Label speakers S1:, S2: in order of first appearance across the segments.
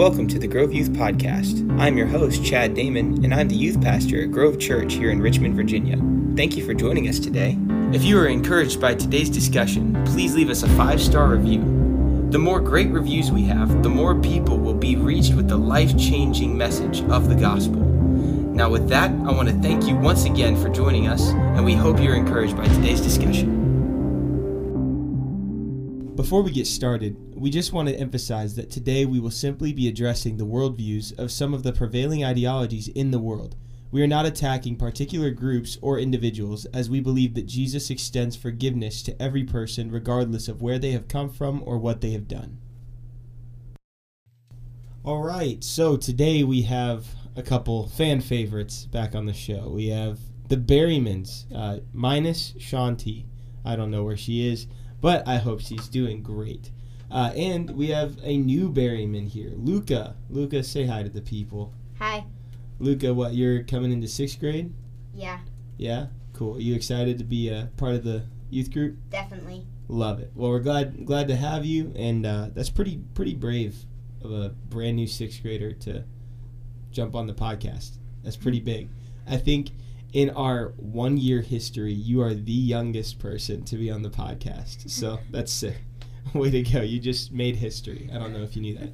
S1: Welcome to the Grove Youth Podcast. I'm your host, Chad Damon, and I'm the youth pastor at Grove Church here in Richmond, Virginia. Thank you for joining us today. If you are encouraged by today's discussion, please leave us a five star review. The more great reviews we have, the more people will be reached with the life changing message of the gospel. Now, with that, I want to thank you once again for joining us, and we hope you're encouraged by today's discussion. Before we get started, we just want to emphasize that today we will simply be addressing the worldviews of some of the prevailing ideologies in the world. We are not attacking particular groups or individuals, as we believe that Jesus extends forgiveness to every person regardless of where they have come from or what they have done. All right, so today we have a couple fan favorites back on the show. We have the Berrymans, uh, minus Shanti. I don't know where she is but I hope she's doing great. Uh, and we have a new Berryman here, Luca. Luca, say hi to the people.
S2: Hi.
S1: Luca, what you're coming into sixth grade?
S2: Yeah.
S1: Yeah, cool. Are you excited to be a part of the youth group?
S2: Definitely.
S1: Love it. Well, we're glad glad to have you, and uh, that's pretty pretty brave of a brand new sixth grader to jump on the podcast. That's pretty big. I think in our one year history, you are the youngest person to be on the podcast. So that's sick. Way to go. You just made history. I don't know if you knew that.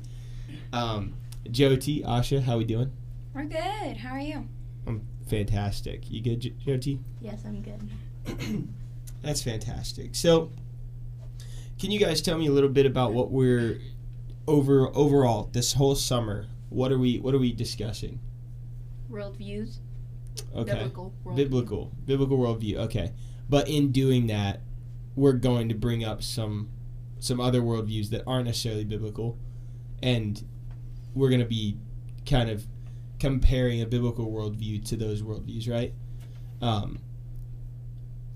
S1: Um, Jyoti, Asha, how are we doing?
S3: We're good. How are you?
S1: I'm fantastic. You good, J- Jyoti?
S2: Yes, I'm good.
S1: That's fantastic. So, can you guys tell me a little bit about what we're over overall this whole summer? What are we What are we discussing?
S3: Worldviews.
S1: Okay.
S3: Biblical. Worldview.
S1: biblical biblical worldview okay but in doing that we're going to bring up some some other worldviews that aren't necessarily biblical and we're going to be kind of comparing a biblical worldview to those worldviews right um,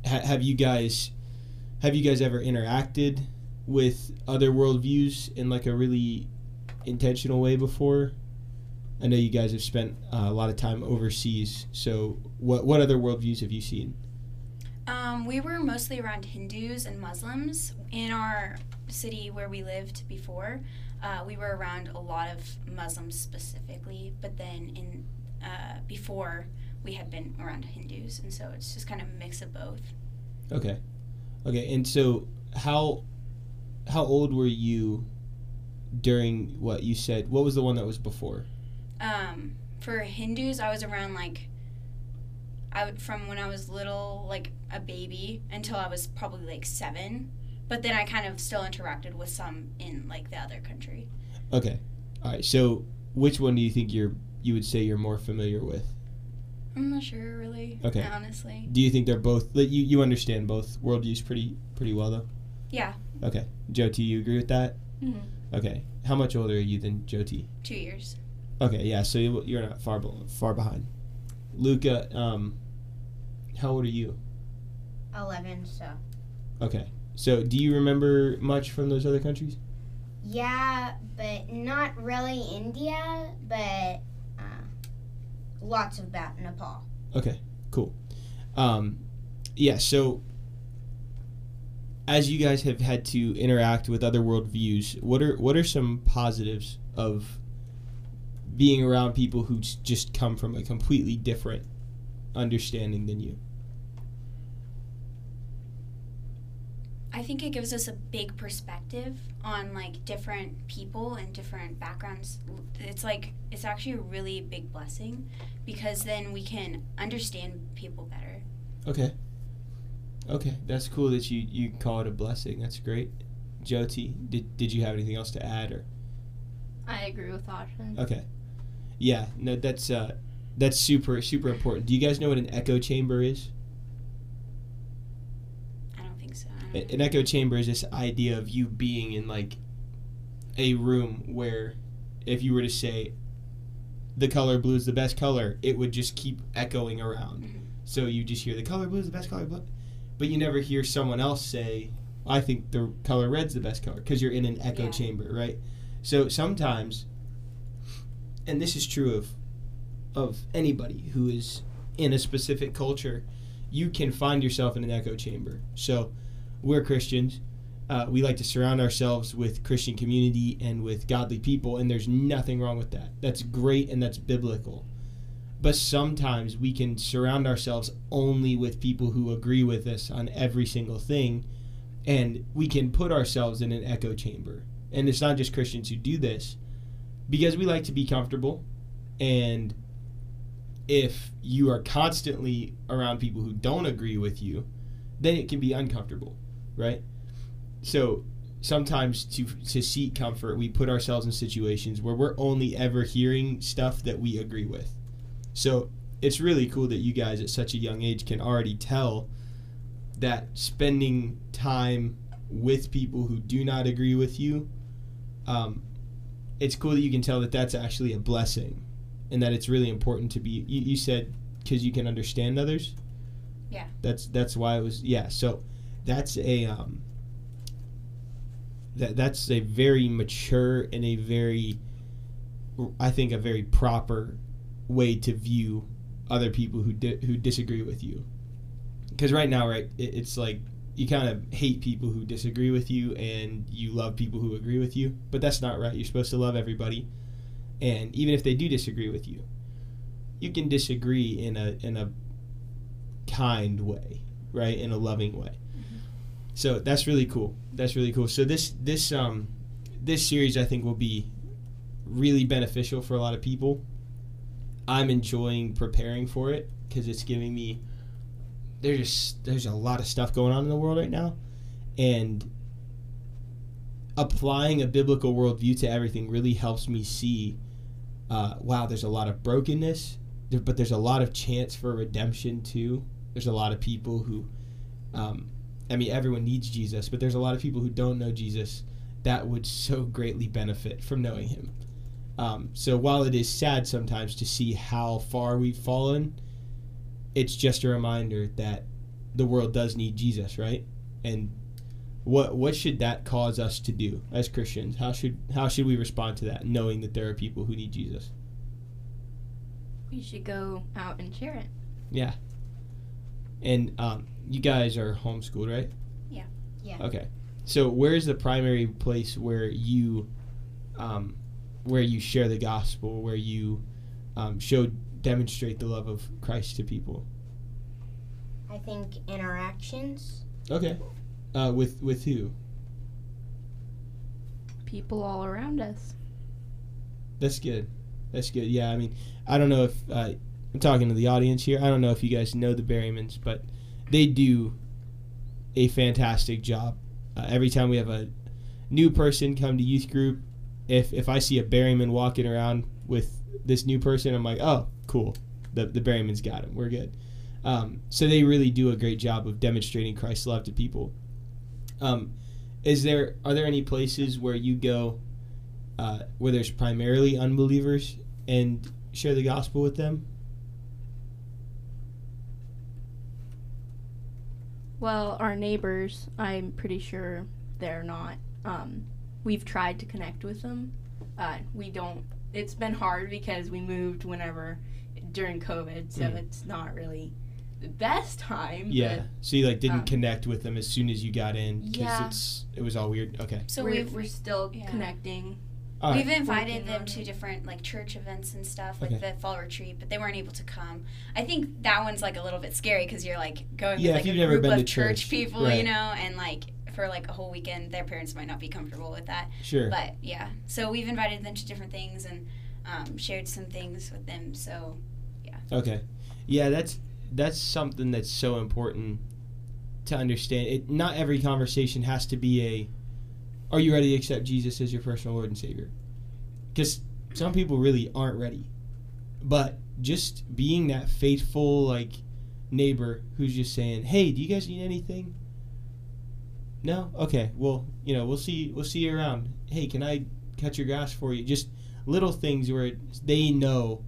S1: ha- have you guys have you guys ever interacted with other worldviews in like a really intentional way before I know you guys have spent uh, a lot of time overseas. So, what what other worldviews have you seen?
S3: Um, we were mostly around Hindus and Muslims in our city where we lived before. Uh, we were around a lot of Muslims specifically, but then in uh, before we had been around Hindus, and so it's just kind of a mix of both.
S1: Okay, okay. And so, how how old were you during what you said? What was the one that was before?
S3: Um, for Hindus, I was around like I would, from when I was little, like a baby, until I was probably like seven. But then I kind of still interacted with some in like the other country.
S1: Okay, all right. So, which one do you think you're you would say you're more familiar with?
S3: I'm not sure really.
S1: Okay.
S3: Honestly.
S1: Do you think they're both that you you understand both worldviews pretty pretty well though?
S3: Yeah.
S1: Okay, Jyoti, you agree with that?
S3: Mm-hmm.
S1: Okay, how much older are you than Jyoti?
S3: Two years.
S1: Okay, yeah, so you- you're not far far behind. Luca, um, how old are you?
S2: 11, so.
S1: Okay, so do you remember much from those other countries?
S2: Yeah, but not really India, but uh, lots about Nepal.
S1: Okay, cool. Um, yeah, so as you guys have had to interact with other worldviews, what are what are some positives of being around people who just come from a completely different understanding than you?
S3: I think it gives us a big perspective on like different people and different backgrounds. It's like it's actually a really big blessing because then we can understand people better.
S1: Okay. Okay, that's cool that you you call it a blessing. That's great. Jyoti, did did you have anything else to add or?
S4: I agree with Asha.
S1: Okay. Yeah, no, that's uh, that's super super important. Do you guys know what an echo chamber is?
S3: I don't think so. Don't
S1: An echo chamber is this idea of you being in like a room where, if you were to say, the color blue is the best color, it would just keep echoing around.
S3: Mhm.
S1: So you just hear the color blue is the best color, but but you never hear someone else say, "I think the color red's the best color," because you're in an echo
S3: Yeah.
S1: chamber, right? So sometimes, and this is true of of anybody who is in a specific culture, you can find yourself in an echo chamber. So we're Christians. uh, we like to surround ourselves with Christian community and with godly people, and there's nothing wrong with that. That's great and that's biblical. But sometimes we can surround ourselves only with people who agree with us on every single thing, and we can put ourselves in an echo chamber. And it's not just Christians who do this, because we like to be comfortable. And if you are constantly around people who don't agree with you, then it can be uncomfortable, right? So sometimes to to seek comfort, we put ourselves in situations where we're only ever hearing stuff that we agree with. So it's really cool that you guys at such a young age can already tell that spending time with people who do not agree with you, um, it's cool that you can tell that that's actually a blessing, and that it's really important to be. You, you said because you can understand others.
S3: Yeah.
S1: That's that's why it was yeah. So that's a um, that that's a very mature and a very I think a very proper way to view other people who di- who disagree with you. Because right now, right, it, it's like you kind of hate people who disagree with you, and you love people who agree with you. But that's not right. You're supposed to love everybody, and even if they do disagree with you, you can disagree in a in a kind way, right, in a loving way. So that's really cool. That's really cool. So this this um this series I think will be really beneficial for a lot of people. I'm enjoying preparing for it because it's giving me there's there's a lot of stuff going on in the world right now, and applying a biblical worldview to everything really helps me see. Uh, wow, there's a lot of brokenness, but there's a lot of chance for redemption too. There's a lot of people who, um, I mean, everyone needs Jesus, but there's a lot of people who don't know Jesus that would so greatly benefit from knowing Him. Um, so while it is sad sometimes to see how far we've fallen, it's just a reminder that the world does need Jesus, right? And what what should that cause us to do as Christians? How should how should we respond to that, knowing that there are people who need Jesus?
S4: We should go out and share it.
S1: Yeah. And um, you guys are homeschooled, right?
S3: Yeah.
S2: Yeah.
S1: Okay. So where's the primary place where you, um, where you share the gospel, where you um, show demonstrate the love of Christ to people?
S2: I think interactions.
S1: Okay. Uh, with with who?
S4: People all around us.
S1: That's good. That's good. Yeah, I mean, I don't know if uh, I'm talking to the audience here. I don't know if you guys know the Berrymans, but they do a fantastic job. Uh, every time we have a new person come to youth group, if if I see a Berryman walking around with this new person, I'm like, oh, cool. The the Berryman's got him. We're good. Um, so they really do a great job of demonstrating Christ's love to people. Um, is there are there any places where you go uh, where there's primarily unbelievers and share the gospel with them?
S4: Well, our neighbors, I'm pretty sure they're not. Um, we've tried to connect with them. Uh, we don't. It's been hard because we moved whenever during COVID, so
S1: Mhm.
S4: it's not really the best time.
S1: Yeah. So you like didn't
S4: um,
S1: connect with them as soon as you got in because
S3: Yeah.
S1: it's it was all weird. Okay.
S3: So
S4: we're,
S3: we've
S4: we're still
S3: yeah.
S4: connecting.
S1: All right.
S3: We've invited them to different like church events and stuff, like
S1: Okay.
S3: the fall retreat, but they weren't able to come. I think that one's like a little bit scary because you're like going
S1: Yeah, if
S3: with like
S1: you've
S3: a
S1: never
S3: group
S1: been
S3: of
S1: to
S3: church,
S1: church,
S3: people,
S1: right.
S3: you know, and like for like a whole weekend, their parents might not be comfortable with that.
S1: Sure.
S3: But yeah, so we've invited them to different things and um, shared some things with them. So
S1: Okay. Yeah, that's that's something that's so important to understand. It not every conversation has to be a are you ready to accept Jesus as your personal Lord and Savior? Cuz some people really aren't ready. But just being that faithful like neighbor who's just saying, "Hey, do you guys need anything?" No? Okay. Well, you know, we'll see we'll see you around. Hey, can I cut your grass for you? Just little things where they know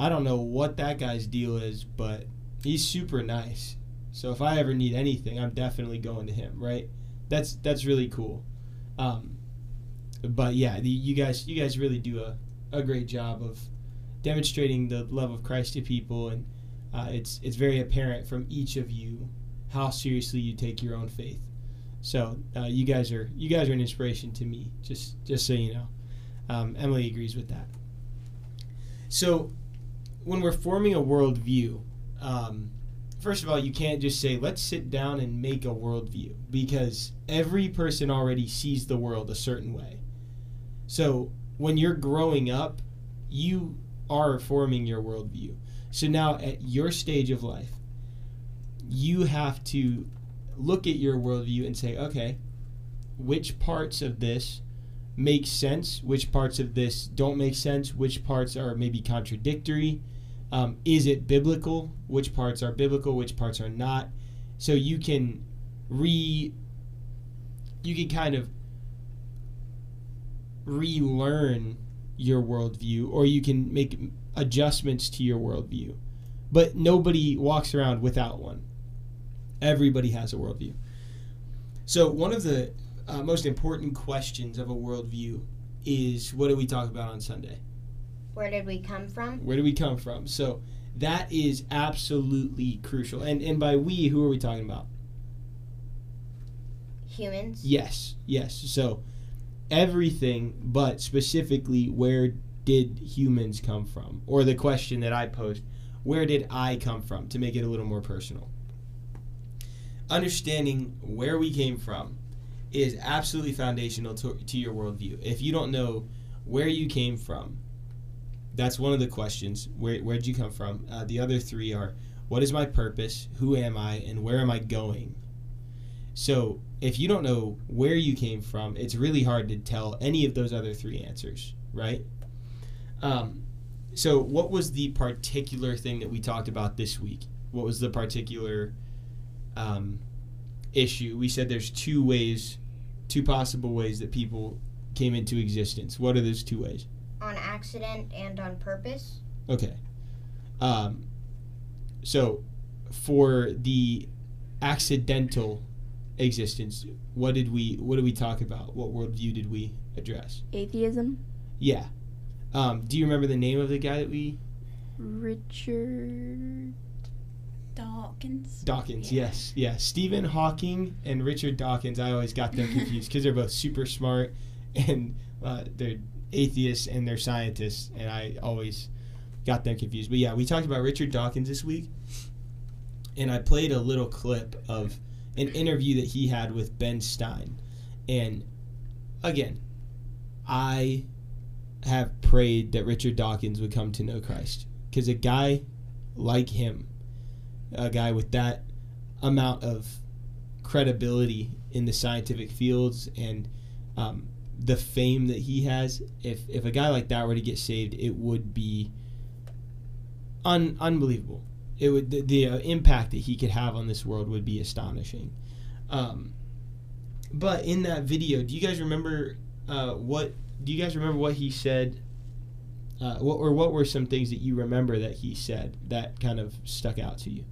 S1: I don't know what that guy's deal is, but he's super nice. So if I ever need anything, I'm definitely going to him, right? That's that's really cool. Um, but yeah, the, you guys you guys really do a, a great job of demonstrating the love of Christ to people, and uh, it's it's very apparent from each of you how seriously you take your own faith. So uh, you guys are you guys are an inspiration to me. Just just so you know, um, Emily agrees with that. So when we're forming a worldview, um, first of all, you can't just say let's sit down and make a worldview because every person already sees the world a certain way. So when you're growing up, you are forming your worldview. So now at your stage of life, you have to look at your worldview and say, okay, which parts of this make sense, which parts of this don't make sense, which parts are maybe contradictory. Um, is it biblical? Which parts are biblical? Which parts are not? So you can re, you can kind of relearn your worldview, or you can make adjustments to your worldview. But nobody walks around without one. Everybody has a worldview. So, one of the uh, most important questions of a worldview is what do we talk about on Sunday?
S2: Where did we come from?
S1: Where do we come from? So, that is absolutely crucial. And, and by we, who are we talking about?
S2: Humans.
S1: Yes, yes. So, everything, but specifically, where did humans come from? Or the question that I posed, where did I come from? To make it a little more personal. Understanding where we came from is absolutely foundational to, to your worldview. If you don't know where you came from, that's one of the questions. Where where did you come from? Uh, the other three are what is my purpose, who am I, and where am I going? So if you don't know where you came from, it's really hard to tell any of those other three answers, right? Um, so what was the particular thing that we talked about this week? What was the particular um, issue? We said there's two ways, two possible ways that people came into existence. What are those two ways?
S2: On accident and on purpose.
S1: Okay. Um, so, for the accidental existence, what did we what did we talk about? What worldview did we address?
S4: Atheism.
S1: Yeah. Um, do you remember the name of the guy that we
S4: Richard.
S3: Dawkins.
S1: Dawkins?
S3: Yeah.
S1: Yes, yeah. Stephen Hawking and Richard Dawkins. I always got them confused because they're both super smart and uh, they're atheists and they're scientists, and I always got them confused. But yeah, we talked about Richard Dawkins this week, and I played a little clip of an interview that he had with Ben Stein, and again, I have prayed that Richard Dawkins would come to know Christ because a guy like him, a guy with that amount of credibility in the scientific fields and um, the fame that he has, if if a guy like that were to get saved, it would be un- unbelievable. It would the, the uh, impact that he could have on this world would be astonishing. Um, but in that video, do you guys remember uh, what? Do you guys remember what he said? Uh, what or what were some things that you remember that he said that kind of stuck out to you?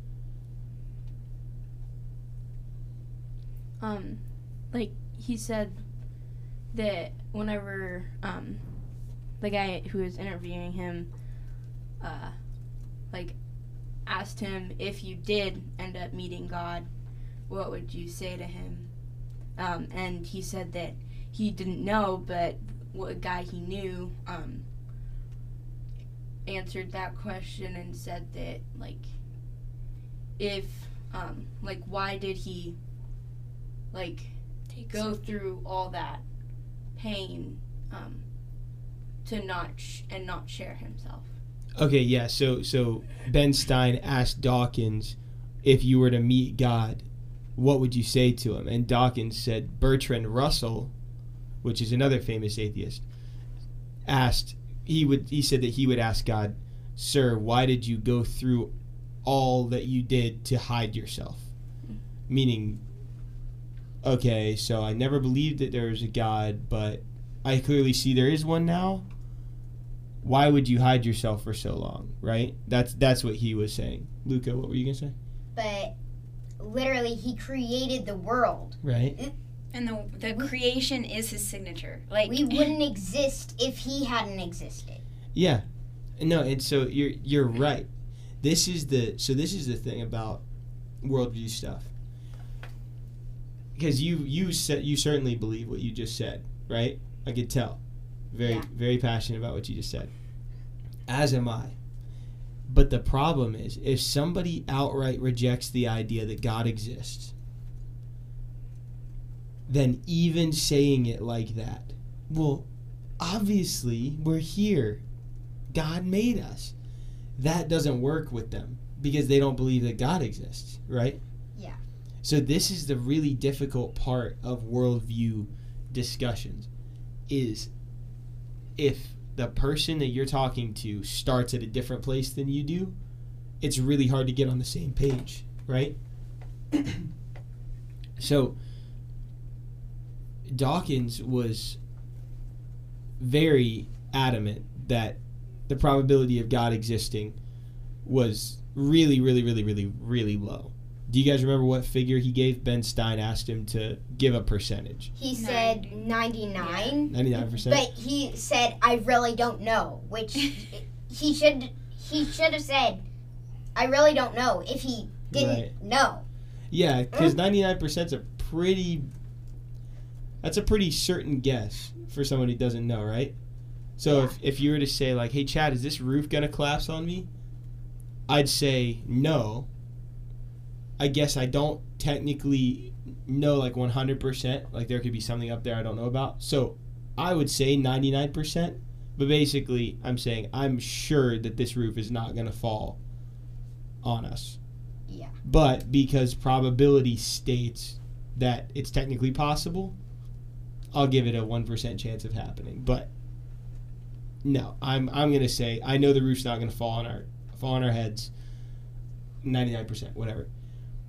S4: Um, like he said that whenever um, the guy who was interviewing him, uh, like asked him if you did end up meeting God, what would you say to him? Um, and he said that he didn't know, but what guy he knew um, answered that question and said that like if um, like why did he like
S3: Take
S4: go through all that pain um, to not sh- and not share himself.
S1: Okay, yeah. So so Ben Stein asked Dawkins if you were to meet God, what would you say to him? And Dawkins said Bertrand Russell, which is another famous atheist, asked he would he said that he would ask God, "Sir, why did you go through all that you did to hide yourself?" Meaning okay, so I never believed that there was a God, but I clearly see there is one now. Why would you hide yourself for so long right? That's that's what he was saying. Luca what were you gonna say?
S2: But literally, he created the world.
S1: right.
S3: And the the creation is his signature. Like
S2: We wouldn't exist if he hadn't existed.
S1: yeah. No and so you're you're right. This is the so this is the thing about worldview stuff because you you said you certainly believe what you just said, right? I could tell. Very
S2: Yeah.
S1: very passionate about what you just said. As am I. But the problem is, if somebody outright rejects the idea that God exists, then even saying it like that, well, obviously we're here. God made us. That doesn't work with them because they don't believe that God exists, right? So this is the really difficult part of worldview discussions is if the person that you're talking to starts at a different place than you do, it's really hard to get on the same page, right? so Dawkins was very adamant that the probability of God existing was really, really, really, really, really low. Do you guys remember what figure he gave? Ben Stein asked him to give a percentage.
S2: He said 99,
S1: 99%?
S2: but he said I really don't know, which he should he should have said I really don't know if he didn't
S1: Right.
S2: know.
S1: Yeah, because 99% is a pretty. That's a pretty certain guess for someone who doesn't know, right? So
S2: Yeah.
S1: if, if you were to say, like, hey, Chad, is this roof going to collapse on me? I'd say no. I guess I don't technically know, like, 100%. Like, there could be something up there I don't know about. So I would say 99%. But basically, I'm saying I'm sure that this roof is not going to fall on us.
S2: Yeah.
S1: But because probability states that it's technically possible, I'll give it a 1% chance of happening. But no, I'm I'm going to say I know the roof's not going to fall on our fall on our heads. 99%, whatever.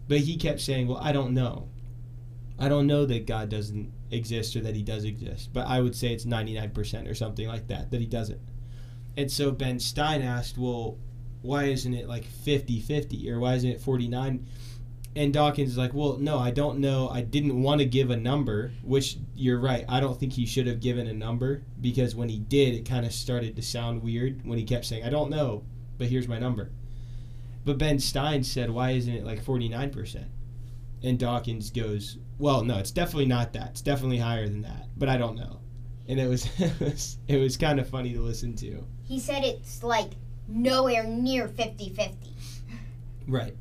S1: But he kept saying, "Well, I don't know. I don't know that God doesn't exist or that he does exist, but I would say it's 99% or something like that that he doesn't." And so Ben Stein asked, "Well, why isn't it like 50-50 or why isn't it 49 and dawkins is like well no i don't know i didn't want to give a number which you're right i don't think he should have given a number because when he did it kind of started to sound weird when he kept saying i don't know but here's my number but ben stein said why isn't it like 49% and dawkins goes well no it's definitely not that. It's definitely higher than that but i don't know. And it was it was, it was kind of funny to listen to.
S2: He said it's like nowhere near 50-50.
S1: right.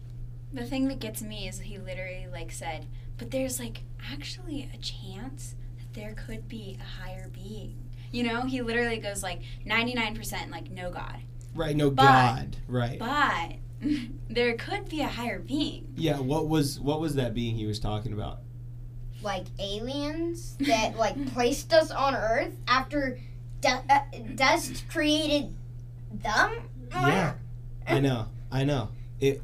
S3: The thing that gets me is he literally like said, but there's like actually a chance that there could be a higher being. You know, he literally goes like 99% like no God.
S1: right no
S3: But-
S1: god. Right.
S3: But there could be a higher being.
S1: Yeah, what was what was that being he was talking about?
S2: Like aliens that like placed us on Earth after du- uh, dust created them.
S1: Yeah. I know. I know. It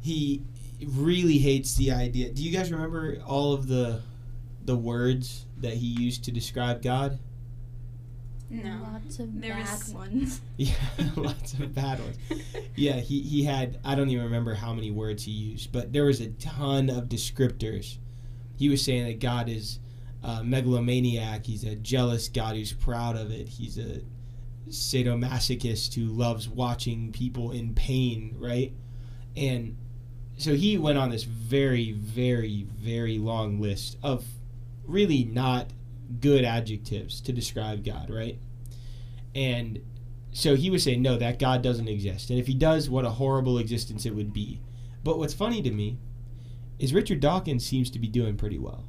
S1: he really hates the idea. Do you guys remember all of the the words that he used to describe God?
S3: No.
S4: Lots of
S3: There
S4: bad
S3: was-
S4: ones.
S1: Yeah, lots of bad ones. Yeah, he, he had I don't even remember how many words he used, but there was a ton of descriptors. He was saying that God is a megalomaniac. He's a jealous God who's proud of it. He's a sadomasochist who loves watching people in pain, right? And so he went on this very, very, very long list of really not good adjectives to describe God, right? And so he was saying, no, that God doesn't exist. And if he does, what a horrible existence it would be. But what's funny to me is Richard Dawkins seems to be doing pretty well.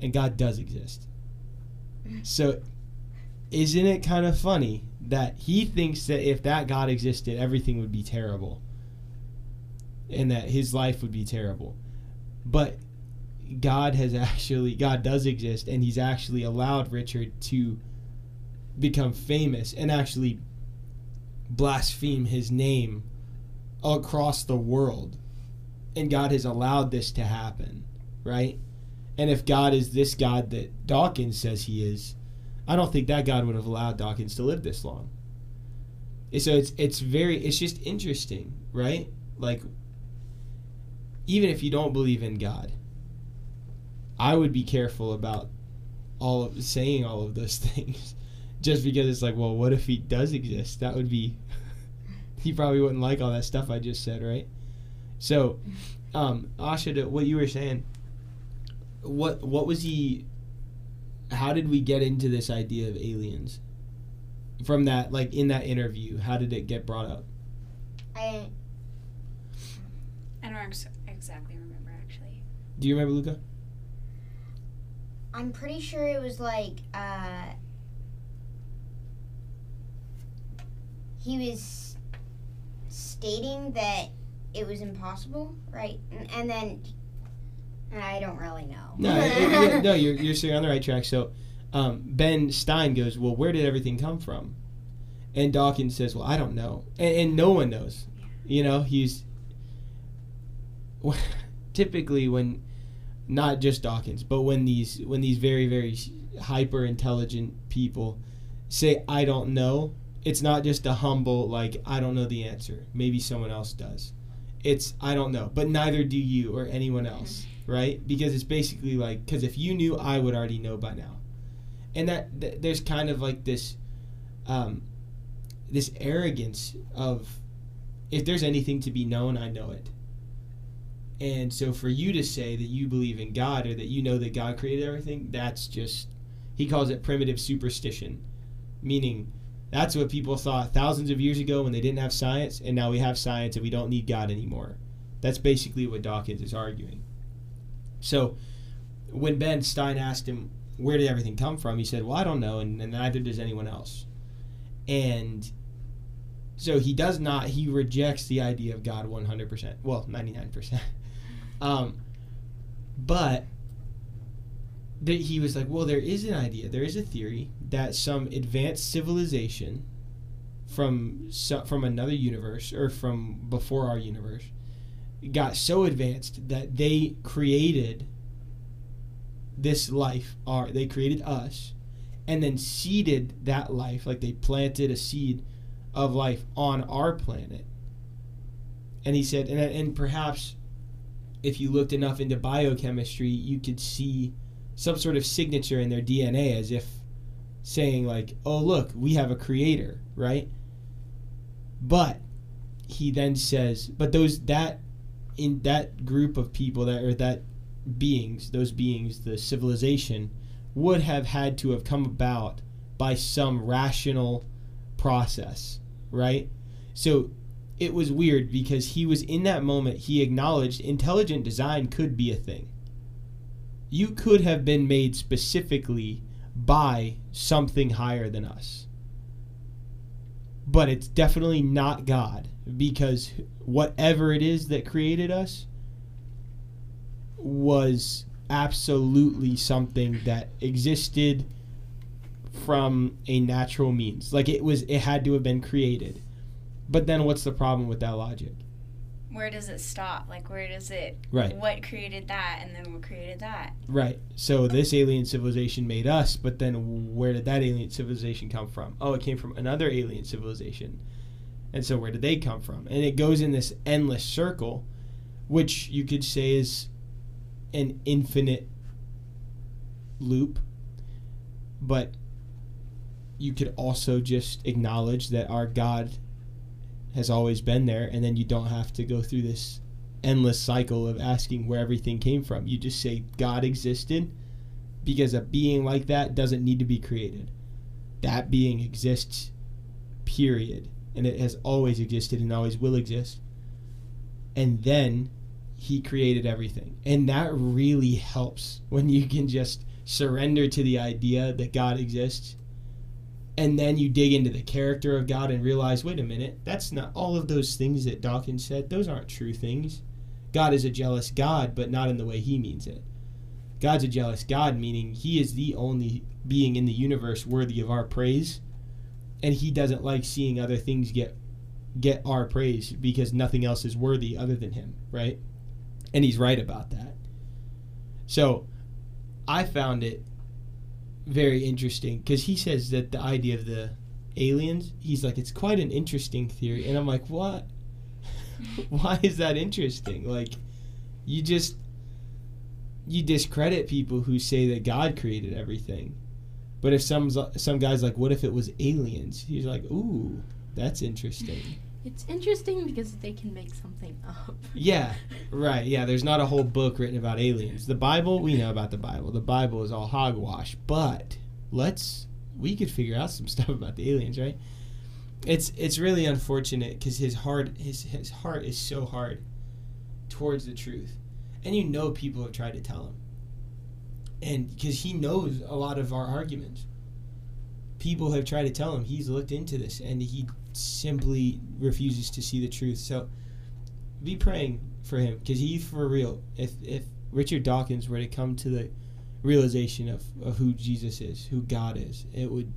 S1: And God does exist. So isn't it kind of funny that he thinks that if that God existed, everything would be terrible? And that his life would be terrible. But God has actually, God does exist, and he's actually allowed Richard to become famous and actually blaspheme his name across the world. And God has allowed this to happen, right? And if God is this God that Dawkins says he is, I don't think that God would have allowed Dawkins to live this long. And So it's it's very it's just interesting, right? Like even if you don't believe in God, I would be careful about all of saying all of those things just because it's like, well, what if he does exist? That would be he probably wouldn't like all that stuff I just said, right? So um, Asha, to what you were saying, what what was he? How did we get into this idea of aliens? From that, like in that interview, how did it get brought up?
S2: I
S3: I don't exactly remember actually.
S1: Do you remember, Luca?
S2: I'm pretty sure it was like uh he was stating that it was impossible, right? And, and then I don't really know.
S1: No, it- it- no, you're you're sitting on the right track. So, um, Ben Stein goes, "Well, where did everything come from?" And Dawkins says, "Well, I don't know," and, and no one knows. You know, he's typically when not just Dawkins, but when these when these very very hyper intelligent people say, "I don't know," it's not just a humble like, "I don't know the answer." Maybe someone else does. It's I don't know, but neither do you or anyone else right? Because it's basically like because if you knew, I would already know by now, and that th- there's kind of like this, um, this arrogance of if there's anything to be known, I know it. And so for you to say that you believe in God or that you know that God created everything, that's just he calls it primitive superstition, meaning that's what people thought thousands of years ago when they didn't have science, and now we have science and we don't need God anymore. That's basically what Dawkins is arguing. So when Ben Stein asked him where did everything come from, he said, "Well, I don't know, and, and neither does anyone else." And so he does not. He rejects the idea of God one hundred percent. Well, ninety nine percent. Um, but that he was like, well, there is an idea, there is a theory that some advanced civilization from from another universe or from before our universe got so advanced that they created this life our they created us and then seeded that life like they planted a seed of life on our planet. And he said and, and perhaps if you looked enough into biochemistry you could see some sort of signature in their dna as if saying like oh look we have a creator right but he then says but those that in that group of people that or that beings, those beings, the civilization, would have had to have come about by some rational process, right? So it was weird because he was in that moment, he acknowledged intelligent design could be a thing. You could have been made specifically by something higher than us. But it's definitely not God because whatever it is that created us was absolutely something that existed from a natural means. Like it was it had to have been created. But then what's the problem with that logic?
S3: Where does it stop? Like where does it
S1: Right.
S3: what created that and then what created that?
S1: Right. So this alien civilization made us, but then where did that alien civilization come from? Oh, it came from another alien civilization. And so where did they come from? And it goes in this endless circle, which you could say is an infinite loop. But you could also just acknowledge that our God has always been there, and then you don't have to go through this endless cycle of asking where everything came from. You just say God existed because a being like that doesn't need to be created. That being exists, period. And it has always existed and always will exist. And then he created everything. And that really helps when you can just surrender to the idea that God exists. And then you dig into the character of God and realize, wait a minute, that's not all of those things that Dawkins said, those aren't true things. God is a jealous God, but not in the way he means it. God's a jealous God, meaning he is the only being in the universe worthy of our praise, and he doesn't like seeing other things get get our praise because nothing else is worthy other than him, right? And he's right about that. So, I found it very interesting because he says that the idea of the aliens, he's like, it's quite an interesting theory, and I'm like, what? why is that interesting? Like, you just you discredit people who say that God created everything. But if some some guys like, what if it was aliens? He's like, ooh, that's interesting.
S4: It's interesting because they can make something up.
S1: Yeah, right. Yeah, there's not a whole book written about aliens. The Bible, we know about the Bible. The Bible is all hogwash, but let's we could figure out some stuff about the aliens, right? It's it's really unfortunate because his heart his his heart is so hard towards the truth, and you know people have tried to tell him, and because he knows a lot of our arguments, people have tried to tell him he's looked into this and he simply refuses to see the truth. So be praying for him because he for real. If if Richard Dawkins were to come to the realization of, of who Jesus is, who God is, it would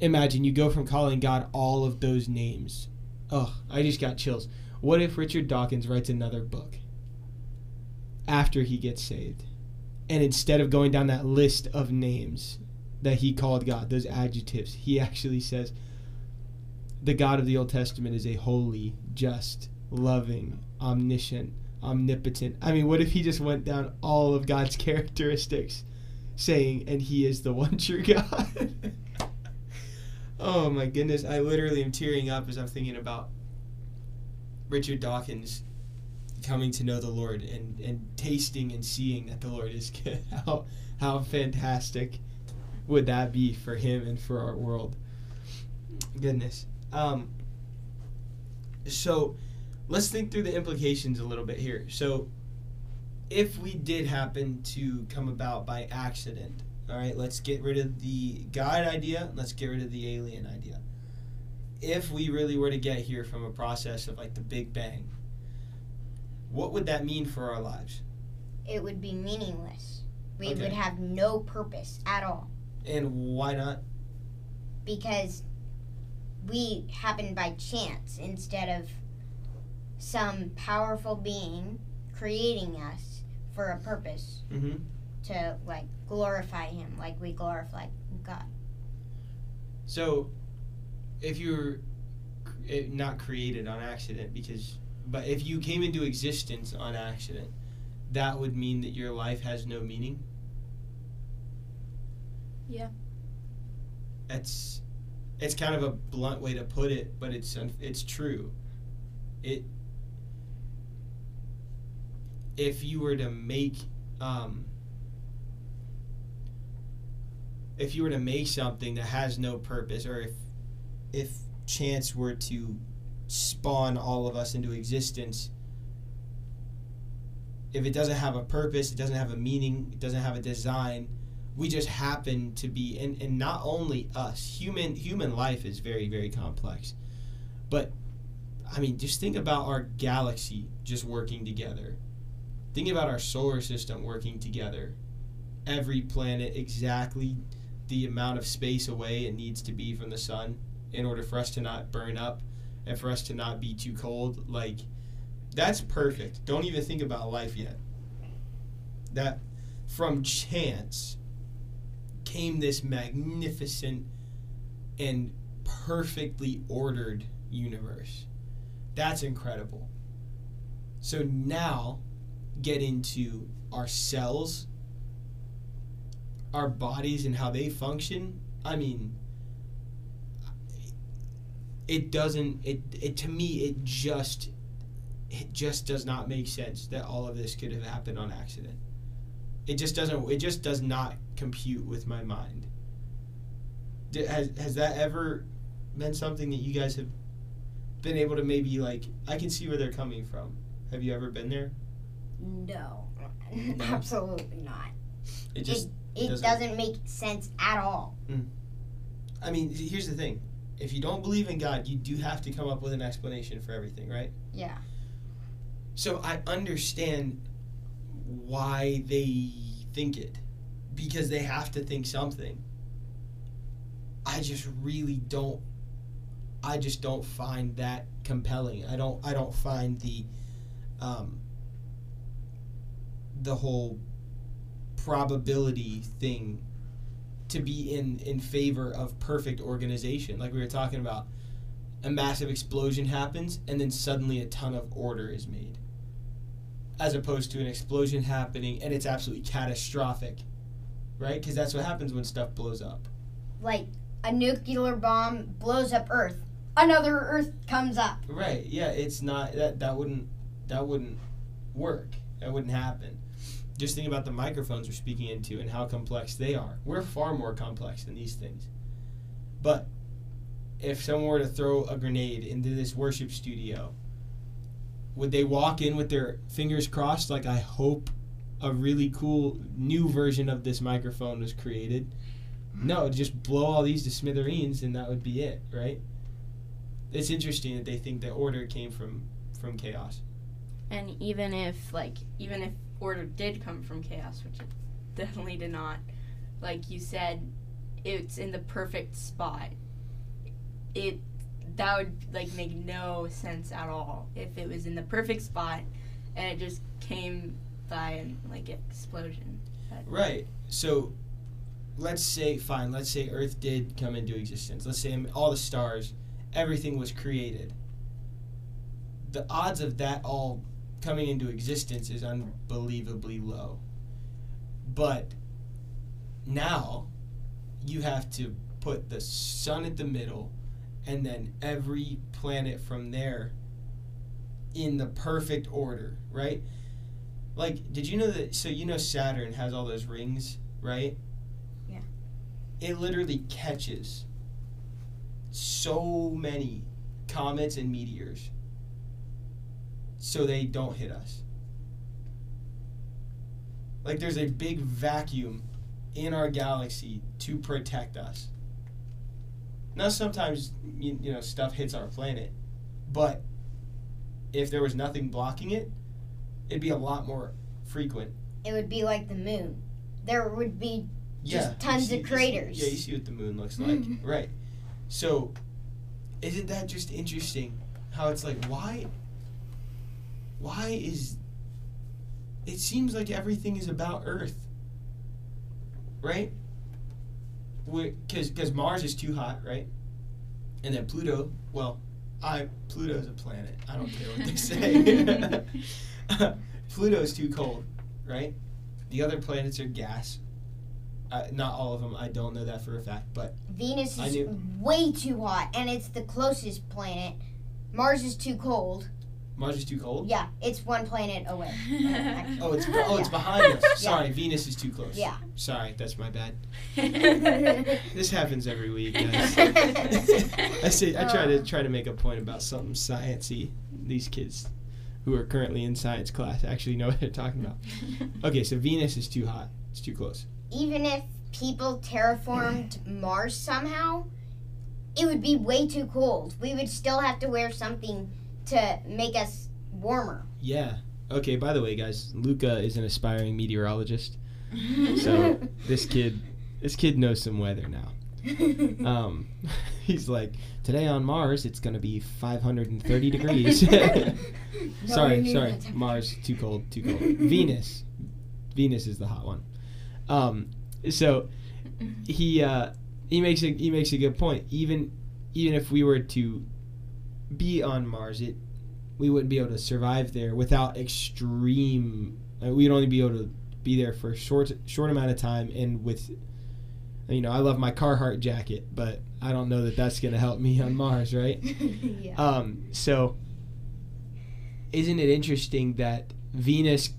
S1: imagine you go from calling God all of those names. Oh, I just got chills. What if Richard Dawkins writes another book after he gets saved? And instead of going down that list of names that he called God, those adjectives, he actually says, the God of the Old Testament is a holy, just, loving, omniscient, omnipotent. I mean, what if he just went down all of God's characteristics, saying, and he is the one true God? oh my goodness, I literally am tearing up as I'm thinking about Richard Dawkins coming to know the Lord and, and tasting and seeing that the Lord is good. How, how fantastic would that be for him and for our world? Goodness. Um, so let's think through the implications a little bit here. So, if we did happen to come about by accident, all right, let's get rid of the God idea, let's get rid of the alien idea. If we really were to get here from a process of like the Big Bang, what would that mean for our lives?
S2: It would be meaningless. We
S1: Okay.
S2: would have no purpose at all
S1: And why not?
S2: because we happened by chance instead of some powerful being creating us for a purpose
S1: Mm-hmm.
S2: to like glorify him like we glorify God.
S1: So, if you're eh, not created on accident, because, but if you came into existence on accident, that would mean that your life has no meaning.
S4: Yeah.
S1: That's, it's kind of a blunt way to put it, but it's it's true. It. If you were to make, um, if you were to make something that has no purpose, or if if chance were to spawn all of us into existence, if it doesn't have a purpose, it doesn't have a meaning, it doesn't have a design, we just happen to be and, and not only us, human human life is very, very complex. But I mean, just think about our galaxy just working together. Think about our solar system working together. Every planet exactly the amount of space away it needs to be from the sun in order for us to not burn up and for us to not be too cold. Like, that's perfect. Don't even think about life yet. That from chance came this magnificent and perfectly ordered universe. That's incredible. So now get into our cells, our bodies, and how they function. I mean, it doesn't. It it to me it just it just does not make sense that all of this could have happened on accident. It just doesn't. It just does not compute with my mind. Did, has has that ever been something that you guys have been able to maybe like? I can see where they're coming from. Have you ever been there?
S2: No.
S1: No? Mm-hmm.
S2: Absolutely not.
S1: It just.
S2: It
S1: doesn't-
S2: doesn't make sense at all. Mm.
S1: I mean, here's the thing. If you don't believe in God, you do have to come up with an explanation for everything, right?
S2: Yeah.
S1: So I understand why they think it because they have to think something. I just really don't I just don't find that compelling. I don't I don't find the um the whole probability thing to be in in favor of perfect organization like we were talking about a massive explosion happens and then suddenly a ton of order is made as opposed to an explosion happening and it's absolutely catastrophic right because that's what happens when stuff blows up
S2: Like a nuclear bomb blows up Earth. another Earth comes up.
S1: Right. Yeah, it's not that that wouldn't that wouldn't work. That wouldn't happen. Just think about the microphones we're speaking into and how complex they are. We're far more complex than these things. But if someone were to throw a grenade into this worship studio, would they walk in with their fingers crossed like I hope a really cool new version of this microphone was created? No, hmm. just blow all these to smithereens and that would be it, right? It's interesting that they think that order came from from chaos.
S4: And even if like even if order did come from chaos, which it definitely did not, like you said, it's in the perfect spot. It that would like make no sense at all if it was in the perfect spot and it just came by like explosion.
S1: Right. So let's say fine, let's say Earth did come into existence. Let's say all the stars, everything was created. The odds of that all coming into existence is unbelievably low. But now you have to put the sun at the middle and then every planet from there in the perfect order, right? Like, did you know that? So, you know, Saturn has all those rings, right?
S2: Yeah.
S1: It literally catches so many comets and meteors so they don't hit us. Like there's a big vacuum in our galaxy to protect us. Now sometimes you, you know stuff hits our planet, but if there was nothing blocking it, it'd be a lot more frequent.
S2: It would be like the moon. There would be Just
S1: you
S2: tons
S1: see-
S2: of
S1: you see-
S2: craters.
S1: yeah, you see what the moon looks like, mm-hmm. right? So, isn't that just interesting? How it's like, why? Why is? It seems like everything is about Earth, right? Because because Mars is too hot, right? And then Pluto, well, I Pluto's a planet. I don't care what they say. Pluto's too cold, right? The other planets are gas. Uh, not all of them. I don't know that for a fact, but
S2: Venus is way too hot, and it's the closest planet. Mars is too cold.
S1: Mars is too cold.
S2: Yeah, it's one planet away.
S1: Oh, it's oh, it's behind us.
S2: Yeah.
S1: Sorry, Venus is too close.
S2: Yeah.
S1: Sorry, that's my bad. This happens every week, guys. I say I try to try to make a point about something sciency. These kids who are currently in science class actually know what they're talking about. Okay, so Venus is too hot. It's too close.
S2: Even if people terraformed Mars somehow, it would be way too cold. We would still have to wear something to make us warmer.
S1: Yeah. Okay, by the way, guys, Luca is an aspiring meteorologist. So this kid this kid knows some weather now. Um, he's like, today on Mars, it's going to be 530 degrees. sorry, sorry. Mars, too cold, too cold. Venus. Venus is the hot one. Um, so he uh, he makes a he makes a good point. Even even if we were to be on Mars, it we wouldn't be able to survive there without extreme. Uh, we'd only be able to be there for a short short amount of time and with you know, I love my Carhartt jacket, but I don't know that that's going to help me on Mars, right?
S2: yeah.
S1: Um, so, isn't it interesting that Venus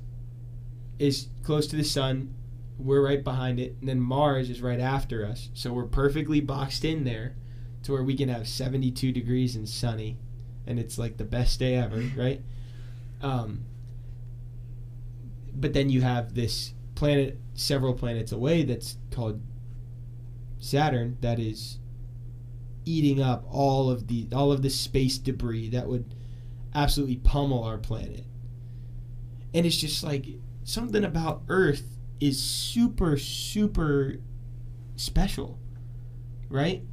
S1: is close to the sun, we're right behind it, and then Mars is right after us. So we're perfectly boxed in there to where we can have 72 degrees and sunny, and it's like the best day ever, right? Um, but then you have this planet several planets away that's called Saturn that is eating up all of the all of the space debris that would absolutely pummel our planet. And it's just like something about Earth is super super special. Right?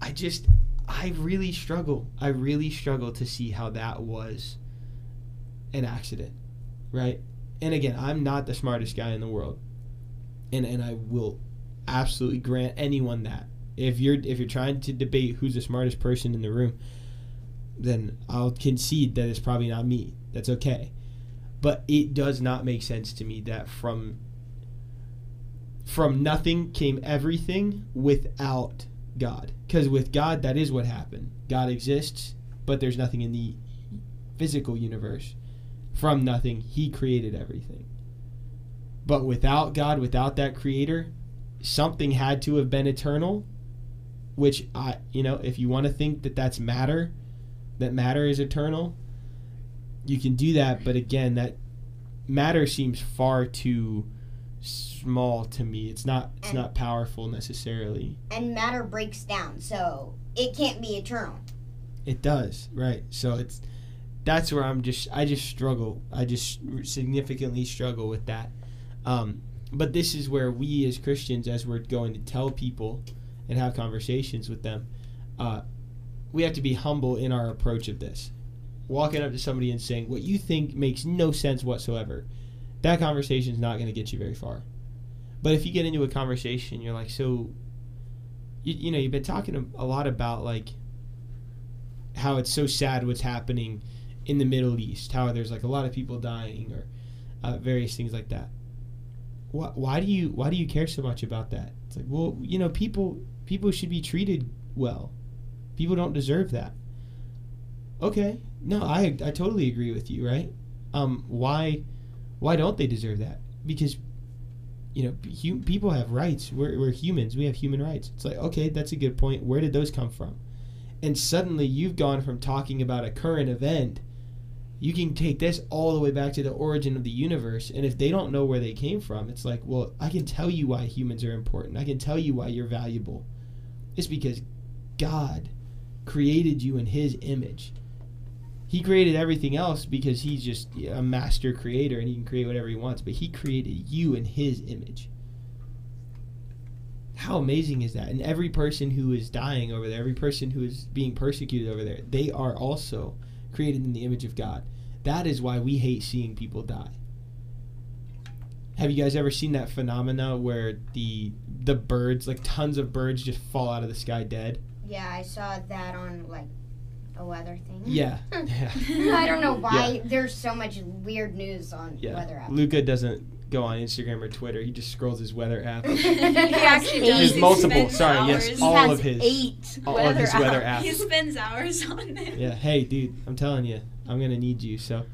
S1: I just I really struggle. I really struggle to see how that was an accident. Right? And again, I'm not the smartest guy in the world. And and I will absolutely grant anyone that. If you're if you're trying to debate who's the smartest person in the room, then I'll concede that it's probably not me. That's okay. But it does not make sense to me that from from nothing came everything without God. Because with God, that is what happened. God exists, but there's nothing in the physical universe. From nothing, He created everything. But without God, without that creator, something had to have been eternal, which I, you know, if you want to think that that's matter, that matter is eternal, you can do that, but again, that matter seems far too small to me. It's not it's
S2: And-
S1: not powerful necessarily.
S2: And matter breaks down, so it can't be eternal.
S1: It does, right? So it's that's where I'm just I just struggle. I just significantly struggle with that. Um, but this is where we as Christians, as we're going to tell people and have conversations with them, uh, we have to be humble in our approach of this. Walking up to somebody and saying what you think makes no sense whatsoever, that conversation is not going to get you very far. But if you get into a conversation, you're like, so, you, you know, you've been talking a, lot about like how it's so sad what's happening in the Middle East, how there's like a lot of people dying or uh, various things like that. Why, why do you why do you care so much about that? It's like, well, you know, people people should be treated well. People don't deserve that. Okay, no, I I totally agree with you, right? Um, why why don't they deserve that? Because you know, hu- people have rights. We're, we're humans. We have human rights. It's like, okay, that's a good point. Where did those come from? and suddenly you've gone from talking about a current event you can take this all the way back to the origin of the universe and if they don't know where they came from it's like well i can tell you why humans are important i can tell you why you're valuable it's because god created you in his image he created everything else because he's just a master creator and he can create whatever he wants but he created you in his image how amazing is that? And every person who is dying over there, every person who is being persecuted over there, they are also created in the image of God. That is why we hate seeing people die. Have you guys ever seen that phenomena where the the birds, like tons of birds, just fall out of the sky dead?
S2: Yeah, I saw that on like a weather thing.
S1: Yeah, yeah,
S2: I don't know why there's so much weird news on
S1: yeah.
S2: weather apps.
S1: Luca doesn't go on Instagram or Twitter. He just scrolls his weather app.
S3: he actually does.
S1: His
S3: He
S1: multiple. Sorry,
S3: hours.
S1: yes,
S4: He
S1: all
S4: has
S1: of his,
S4: eight
S1: all
S4: weather
S1: of his weather
S4: apps.
S1: apps.
S3: He spends hours on it.
S1: yeah hey dude i'm telling you i'm gonna need you so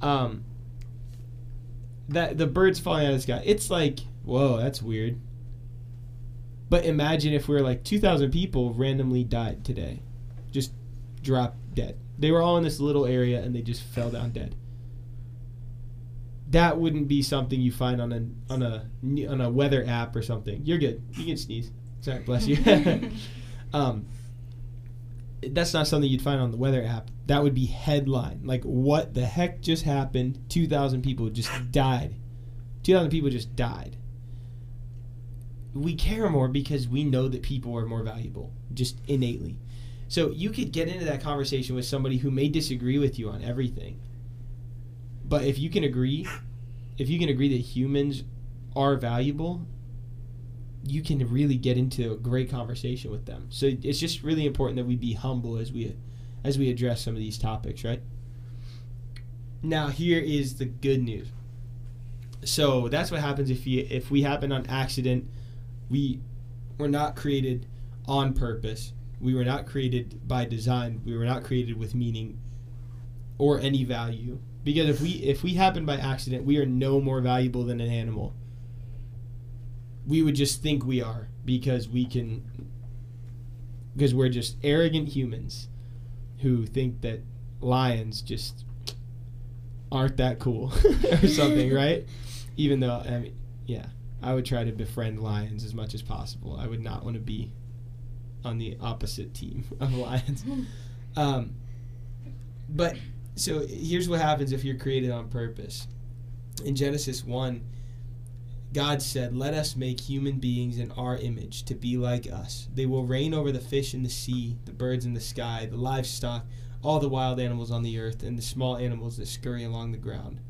S1: um that the birds falling out of the sky it's like whoa that's weird. But imagine if we are like 2000 people randomly died today just dropped dead. They were all in this little area and they just fell down dead. That wouldn't be something you find on a on a on a weather app or something. You're good. You can sneeze. Sorry bless you. Um that's not something you'd find on the weather app. That would be headline. Like, what the heck just happened? 2,000 people just died. 2,000 people just died. We care more because we know that people are more valuable, just innately. So you could get into that conversation with somebody who may disagree with you on everything. But if you can agree, if you can agree that humans are valuable, you can really get into a great conversation with them. So it's just really important that we be humble as we as we address some of these topics, right? Now here is the good news. So that's what happens if you if we happen on accident, we were not created on purpose. We were not created by design. We were not created with meaning or any value. Because if we if we happen by accident, we are no more valuable than an animal we would just think we are because we can because we're just arrogant humans who think that lions just aren't that cool or something right? Even though i mean yeah i would try to befriend lions as much as possible. I would not want to be on the opposite team of lions. Um, but so here's what happens if you're created on purpose. In genesis 1 God said, Let us make human beings in our image to be like us. They will reign over the fish in the sea, the birds in the sky, the livestock, all the wild animals on the earth, and the small animals that scurry along the ground.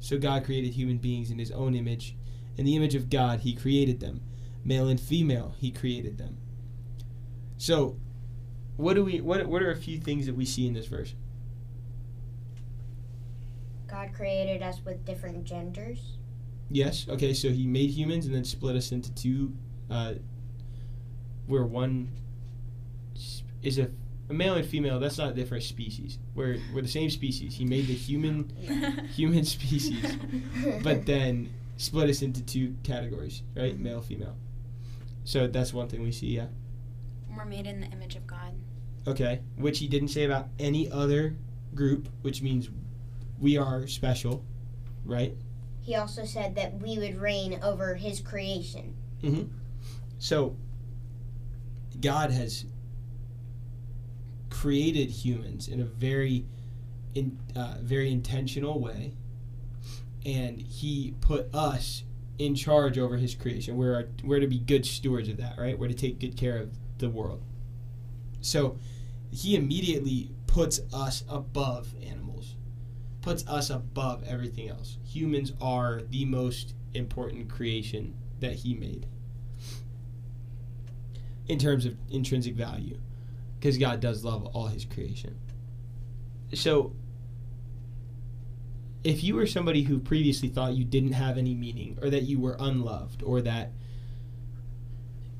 S1: So God created human beings in his own image. In the image of God, he created them. Male and female, he created them. So, what do we what what are a few things that we see in this verse?
S2: God created us with different genders.
S1: Yes. Okay. So he made humans and then split us into two. Uh, we're one is a, a male and female. That's not a different species. We're we're the same species. He made the human human species, but then split us into two categories, right? Male, female. So that's one thing we see. Yeah.
S3: We're made in the image of God.
S1: Okay. Which he didn't say about any other group, which means we are special, right?
S2: He also said that we would reign over his creation.
S1: Mm-hmm. So, God has created humans in a very, in uh, very intentional way, and He put us in charge over His creation. We're our, we're to be good stewards of that, right? We're to take good care of the world. So, He immediately puts us above animals, puts us above everything else. Humans are the most important creation that He made in terms of intrinsic value because God does love all his creation. So if you were somebody who previously thought you didn't have any meaning or that you were unloved or that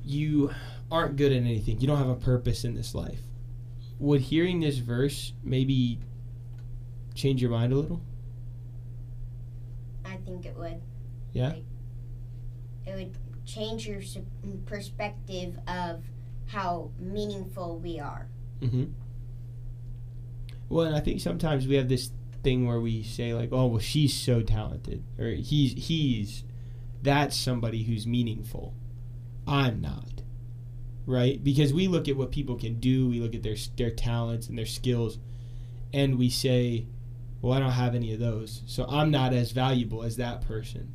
S1: you aren't good at anything, you don't have a purpose in this life, would hearing this verse maybe change your mind a little?
S2: I think it would.
S1: Yeah?
S2: Like, it would change your perspective of how meaningful we are.
S1: Mm-hmm. Well, and I think sometimes we have this thing where we say like, "Oh, well, she's so talented," or "He's he's that's somebody who's meaningful." I'm not, right? Because we look at what people can do, we look at their their talents and their skills, and we say, "Well, I don't have any of those, so I'm not as valuable as that person."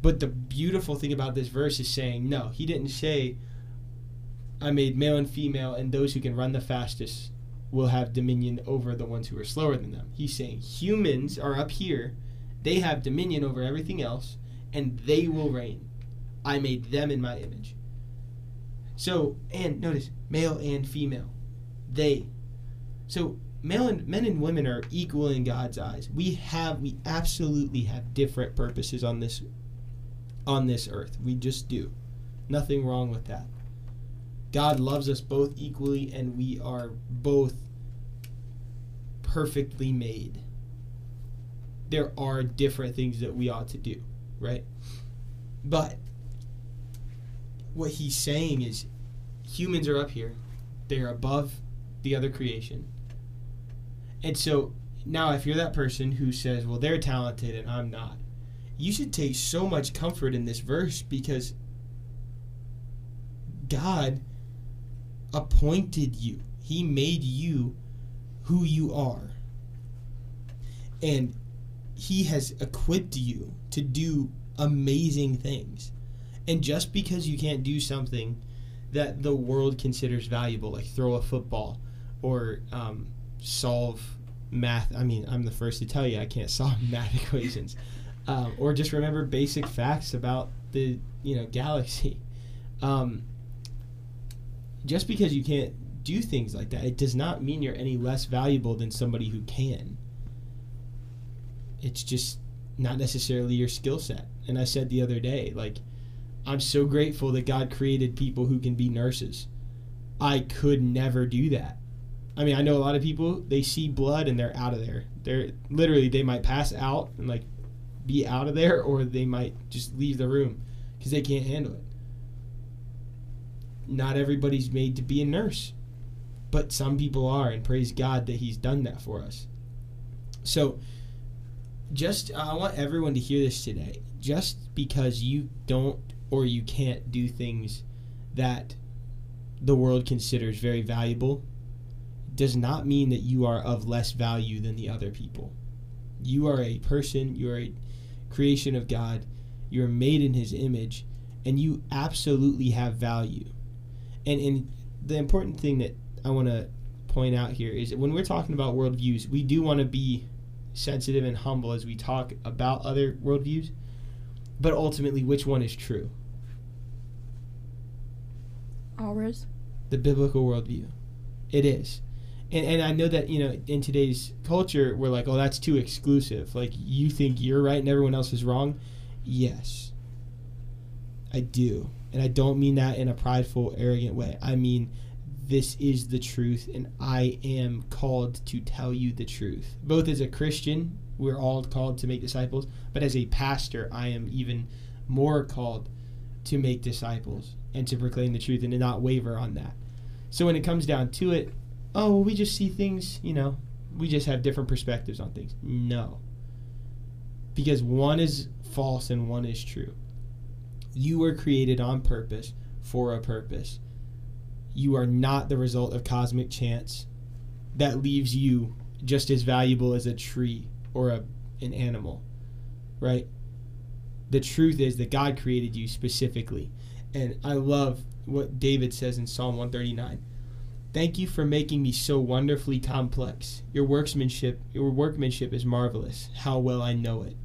S1: But the beautiful thing about this verse is saying, no, he didn't say, I made male and female, and those who can run the fastest will have dominion over the ones who are slower than them. He's saying humans are up here, they have dominion over everything else, and they will reign. I made them in my image. So, and notice, male and female. They. So, male and men and women are equal in God's eyes. We have, we absolutely have different purposes on this on this earth. We just do. Nothing wrong with that. God loves us both equally, and we are both perfectly made. There are different things that we ought to do, right? But what he's saying is humans are up here, they are above the other creation. And so now, if you're that person who says, well, they're talented and I'm not, you should take so much comfort in this verse because God appointed you. He made you who you are. And He has equipped you to do amazing things. And just because you can't do something that the world considers valuable, like throw a football or um, solve math, I mean, I'm the first to tell you I can't solve math equations. Um, or just remember basic facts about the you know galaxy. Um, just because you can't do things like that, it does not mean you're any less valuable than somebody who can. It's just not necessarily your skill set. And I said the other day, like, I'm so grateful that God created people who can be nurses. I could never do that. I mean, I know a lot of people, they see blood and they're out of there. They're literally, they might pass out and like be out of there or they might just leave the room because they can't handle it. Not everybody's made to be a nurse, but some people are, and praise God that He's done that for us. So, just I want everyone to hear this today. Just because you don't or you can't do things that the world considers very valuable does not mean that you are of less value than the other people. You are a person, you are a creation of God, you are made in His image, and you absolutely have value. And, and the important thing that I want to point out here is that when we're talking about worldviews, we do want to be sensitive and humble as we talk about other worldviews, but ultimately, which one is true?
S4: Ours.
S1: The biblical worldview. It is. And, and I know that, you know, in today's culture, we're like, oh, that's too exclusive. Like, you think you're right and everyone else is wrong? Yes. I do. And I don't mean that in a prideful, arrogant way. I mean, this is the truth and I am called to tell you the truth. Both as a Christian, we're all called to make disciples, but as a pastor, I am even more called to make disciples and to proclaim the truth and to not waver on that. So when it comes down to it, oh, well, we just see things, you know, we just have different perspectives on things. No. Because one is false and one is true. You were created on purpose for a purpose. You are not the result of cosmic chance that leaves you just as valuable as a tree or a, an animal, right? The truth is that God created you specifically. And I love what David says in Psalm 139. Thank you for making me so wonderfully complex. Your workmanship, your workmanship is marvelous. How well I know it.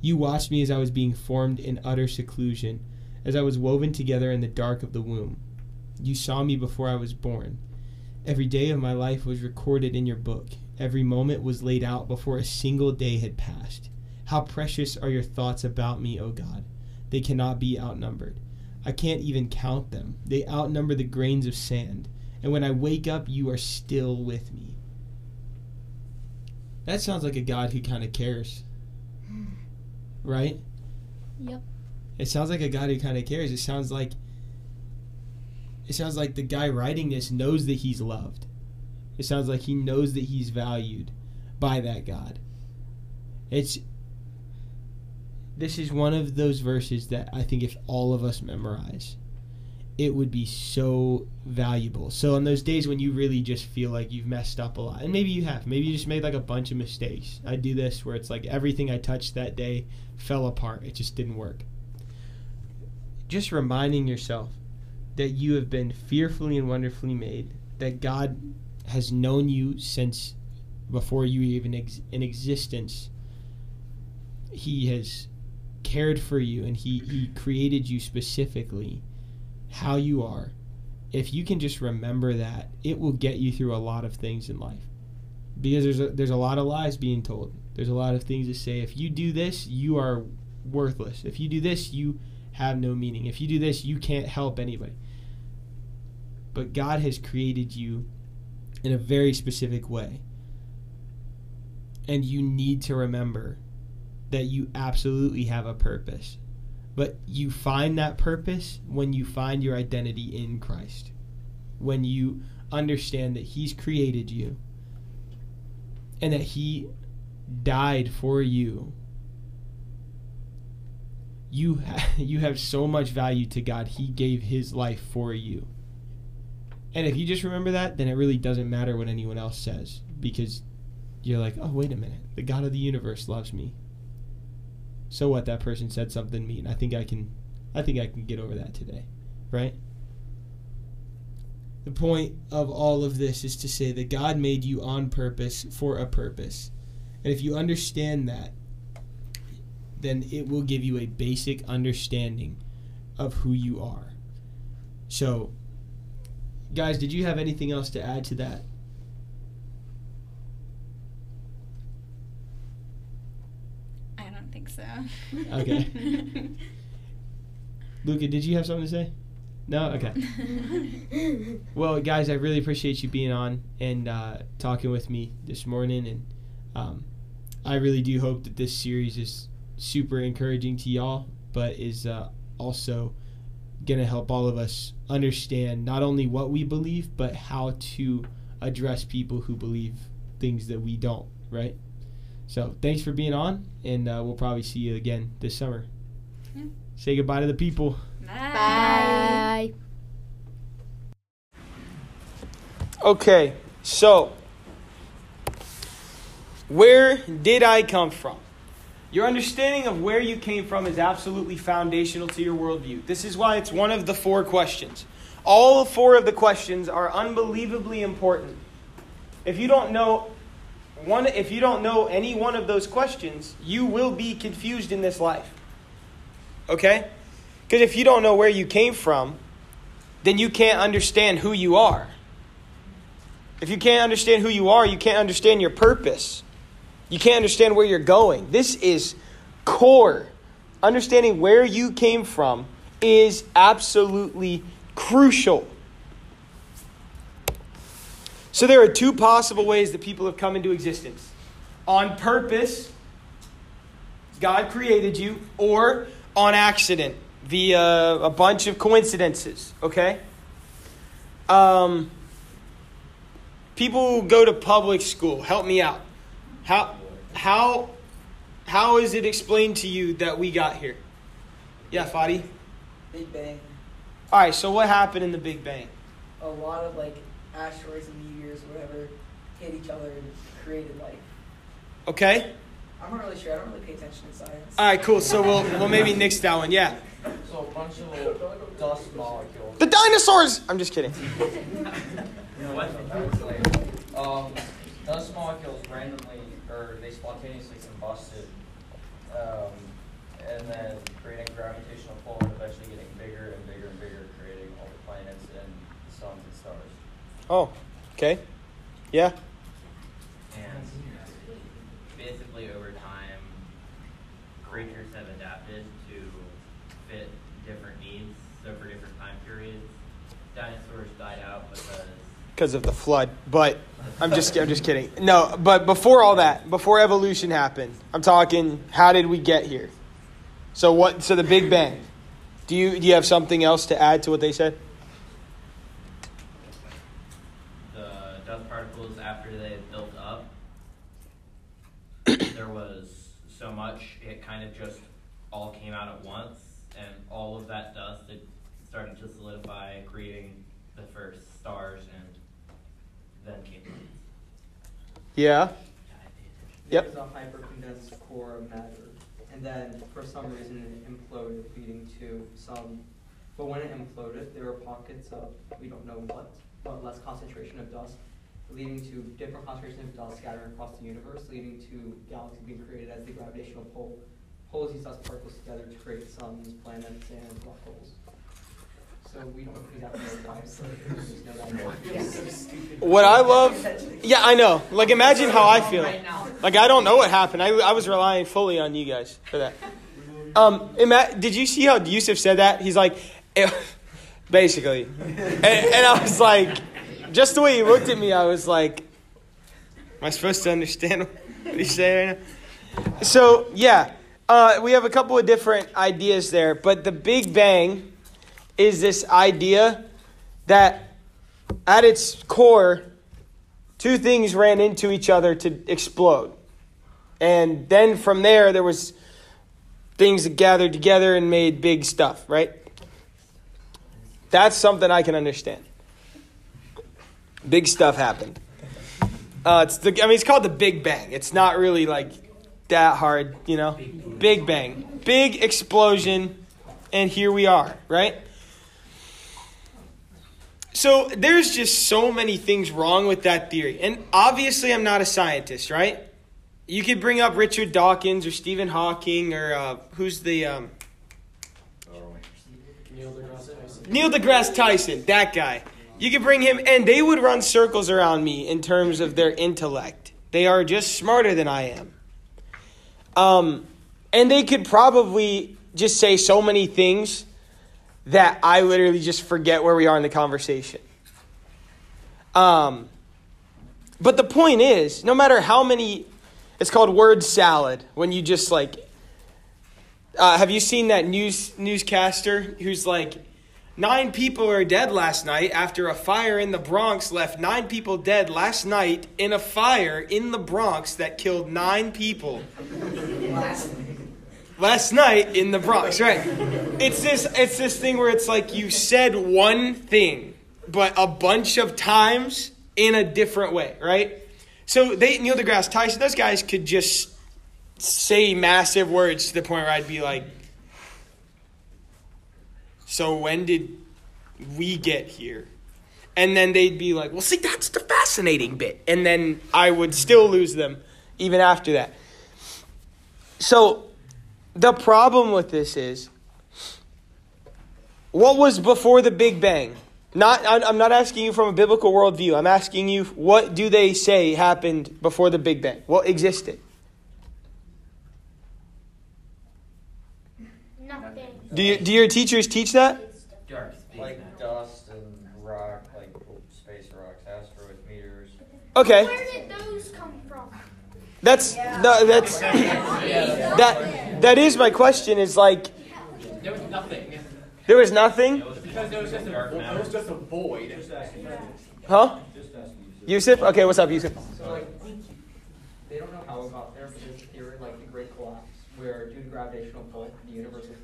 S1: You watched me as I was being formed in utter seclusion, as I was woven together in the dark of the womb. You saw me before I was born. Every day of my life was recorded in your book. Every moment was laid out before a single day had passed. How precious are your thoughts about me, O God. They cannot be outnumbered. I can't even count them. They outnumber the grains of sand. And when I wake up, you are still with me. That sounds like a God who kind of cares. Right?
S4: Yep.
S1: It sounds like a God who kind of cares. It sounds like it sounds like the guy writing this knows that he's loved. It sounds like he knows that he's valued by that God. It's this is one of those verses that I think if all of us memorize, it would be so valuable. So on those days when you really just feel like you've messed up a lot, and maybe you have, maybe you just made like a bunch of mistakes. I do this where it's like everything I touched that day fell apart. It just didn't work. Just reminding yourself that you have been fearfully and wonderfully made, that God has known you since before you even ex- in existence. He has cared for you and he, he created you specifically how you are. If you can just remember that, it will get you through a lot of things in life. Because there's a, there's a lot of lies being told. There's a lot of things to say. If you do this, you are worthless. If you do this, you have no meaning. If you do this, you can't help anybody. But God has created you in a very specific way. And you need to remember that you absolutely have a purpose. But you find that purpose when you find your identity in Christ. When you understand that He's created you and that He died for you. You, ha- you have so much value to God, He gave His life for you. And if you just remember that, then it really doesn't matter what anyone else says because you're like, oh, wait a minute. The God of the universe loves me. So what? That person said something mean. I think I can, I think I can get over that today, right? The point of all of this is to say that God made you on purpose for a purpose. And if you understand that, then it will give you a basic understanding of who you are. So, guys, did you have anything else to add to that?
S3: I don't so.
S1: Okay. Luca, did you have something to say? No? Okay. Well, guys, I really appreciate you being on and uh, talking with me this morning. And um, I really do hope that this series is super encouraging to y'all, but is uh, also going to help all of us understand not only what we believe, but how to address people who believe things that we don't, right? So thanks for being on, and uh, we'll probably see you again this summer.
S3: Yeah.
S1: Say goodbye to the people.
S2: Bye.
S1: Okay, so where did I come from? Your understanding of where you came from is absolutely foundational to your worldview. This is why it's one of the four questions. All four of the questions are unbelievably important. If you don't know one if you don't know any one of those questions, you will be confused in this life. Okay? Because if you don't know where you came from, then you can't understand who you are. If you can't understand who you are, you can't understand your purpose. You can't understand where you're going. This is core. Understanding where you came from is absolutely crucial. So there are two possible ways that people have come into existence on purpose, God created you, or on accident via a bunch of coincidences, okay? Um, people who go to public school, help me out. How, how, how is it explained to you that we got here? Yeah, Fadi?
S5: Big Bang.
S1: All right, so what happened in the Big Bang?
S5: A lot of like asteroids and meteors or whatever hit each other and created life.
S1: Okay?
S5: I'm not really sure. I don't really pay attention to science.
S1: All right, cool. So we'll, we'll maybe nix that one. Yeah.
S6: So a bunch of little dust molecules.
S1: The dinosaurs! I'm just kidding.
S6: Um, dust molecules randomly, or they spontaneously combusted, um, and then creating gravitational pull and eventually getting bigger and bigger and bigger, creating all the planets and suns and stars.
S1: Oh, okay. Yeah.
S7: And basically, over time, creatures have adapted to fit different needs. So, for different time periods, dinosaurs died out because
S1: Because of the flood. But I'm just I'm just kidding. No, but before all that, before evolution happened, I'm talking how did we get here? So what so the Big Bang. Do you do you have something else to add to what they said?
S7: the dust particles, after they built up, there was so much, it kind of just all came out at once, and all of that dust it started to solidify, creating the first stars, and then came.
S1: Yeah. Yep.
S8: There's a hypercondensed core of matter, and then for some reason it imploded, leading to some. But when it imploded, there were pockets of we don't know what, but less concentration of dust, leading to different concentrations of dust scattering across the universe, leading to galaxies being created as the gravitational pull pulls these dust particles together to create suns, planets, and black holes. So we don't exactly know why. We just know that.
S1: What I love Yeah, I know. Like imagine how I feel. Like I don't know what happened. I, I was relying fully on you guys for that. Um, ima- did you see how Yusuf said that? He's like, eh, basically, and, and I was like, just the way he looked at me, I was like, am I supposed to understand what he's saying right now? So yeah, uh, we have a couple of different ideas there, but the Big Bang is this idea that at its core, two things ran into each other to explode. And then from there, there was things that gathered together and made big stuff, right? That's something I can understand. Big stuff happened. Uh, it's the, I mean, it's called the Big Bang. It's not really like that hard, you know? Big Bang. Big explosion, and here we are, right? So there's just so many things wrong with that theory. And obviously, I'm not a scientist, right? You could bring up Richard Dawkins or Stephen Hawking or uh, who's the. Um, Neil deGrasse Tyson, that guy. You could bring him, and they would run circles around me in terms of their intellect. They are just smarter than I am. Um, and they could probably just say so many things that I literally just forget where we are in the conversation. Um, but the point is, no matter how many, it's called word salad when you just like. Uh, have you seen that news newscaster who's like, nine people are dead last night after a fire in the Bronx left nine people dead last night in a fire in the Bronx that killed nine people last night in the Bronx, right? It's this it's this thing where it's like you said one thing, but a bunch of times in a different way, right? So they Neil deGrasse Tyson, those guys could just say massive words to the point where I'd be like, So when did we get here? And then they'd be like, Well, see, that's the fascinating bit. And then I would still lose them even after that. So the problem with this is what was before the Big Bang? Not, I'm not asking you from a biblical worldview. I'm asking you, what do they say happened before the Big Bang? What existed?
S2: Nothing.
S1: Do, you, do your teachers teach that?
S7: Dark space
S6: Like
S7: matter.
S6: dust and rock, like space rocks, asteroids, meteors,
S1: Okay.
S9: Where did those come from?
S1: That's no, that's that that is my question. Is like
S10: There was nothing.
S1: there was nothing,
S10: Because there was just a, there was just a void.
S1: huh? Yusuf, okay, what's up, Yusuf?
S8: So like, they don't know how it got there, but there's a theory like the Great Collapse, where due to gravitational pull, the universe was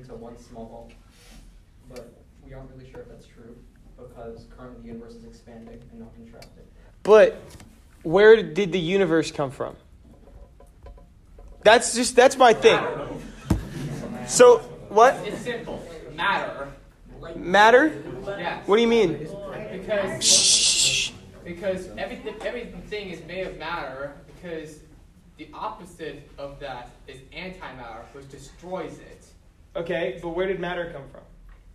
S8: into one small ball. But we aren't really sure if that's true, because currently the universe is expanding and not contracting.
S1: But where did the universe come from? That's just that's my thing. So what
S10: It's simple. Matter.
S1: matter?
S10: Yes.
S1: What do you mean?
S10: Because
S1: Shh.
S10: because everything everything is made of matter because the opposite of that is antimatter, which destroys it.
S1: Okay, but where did matter come from?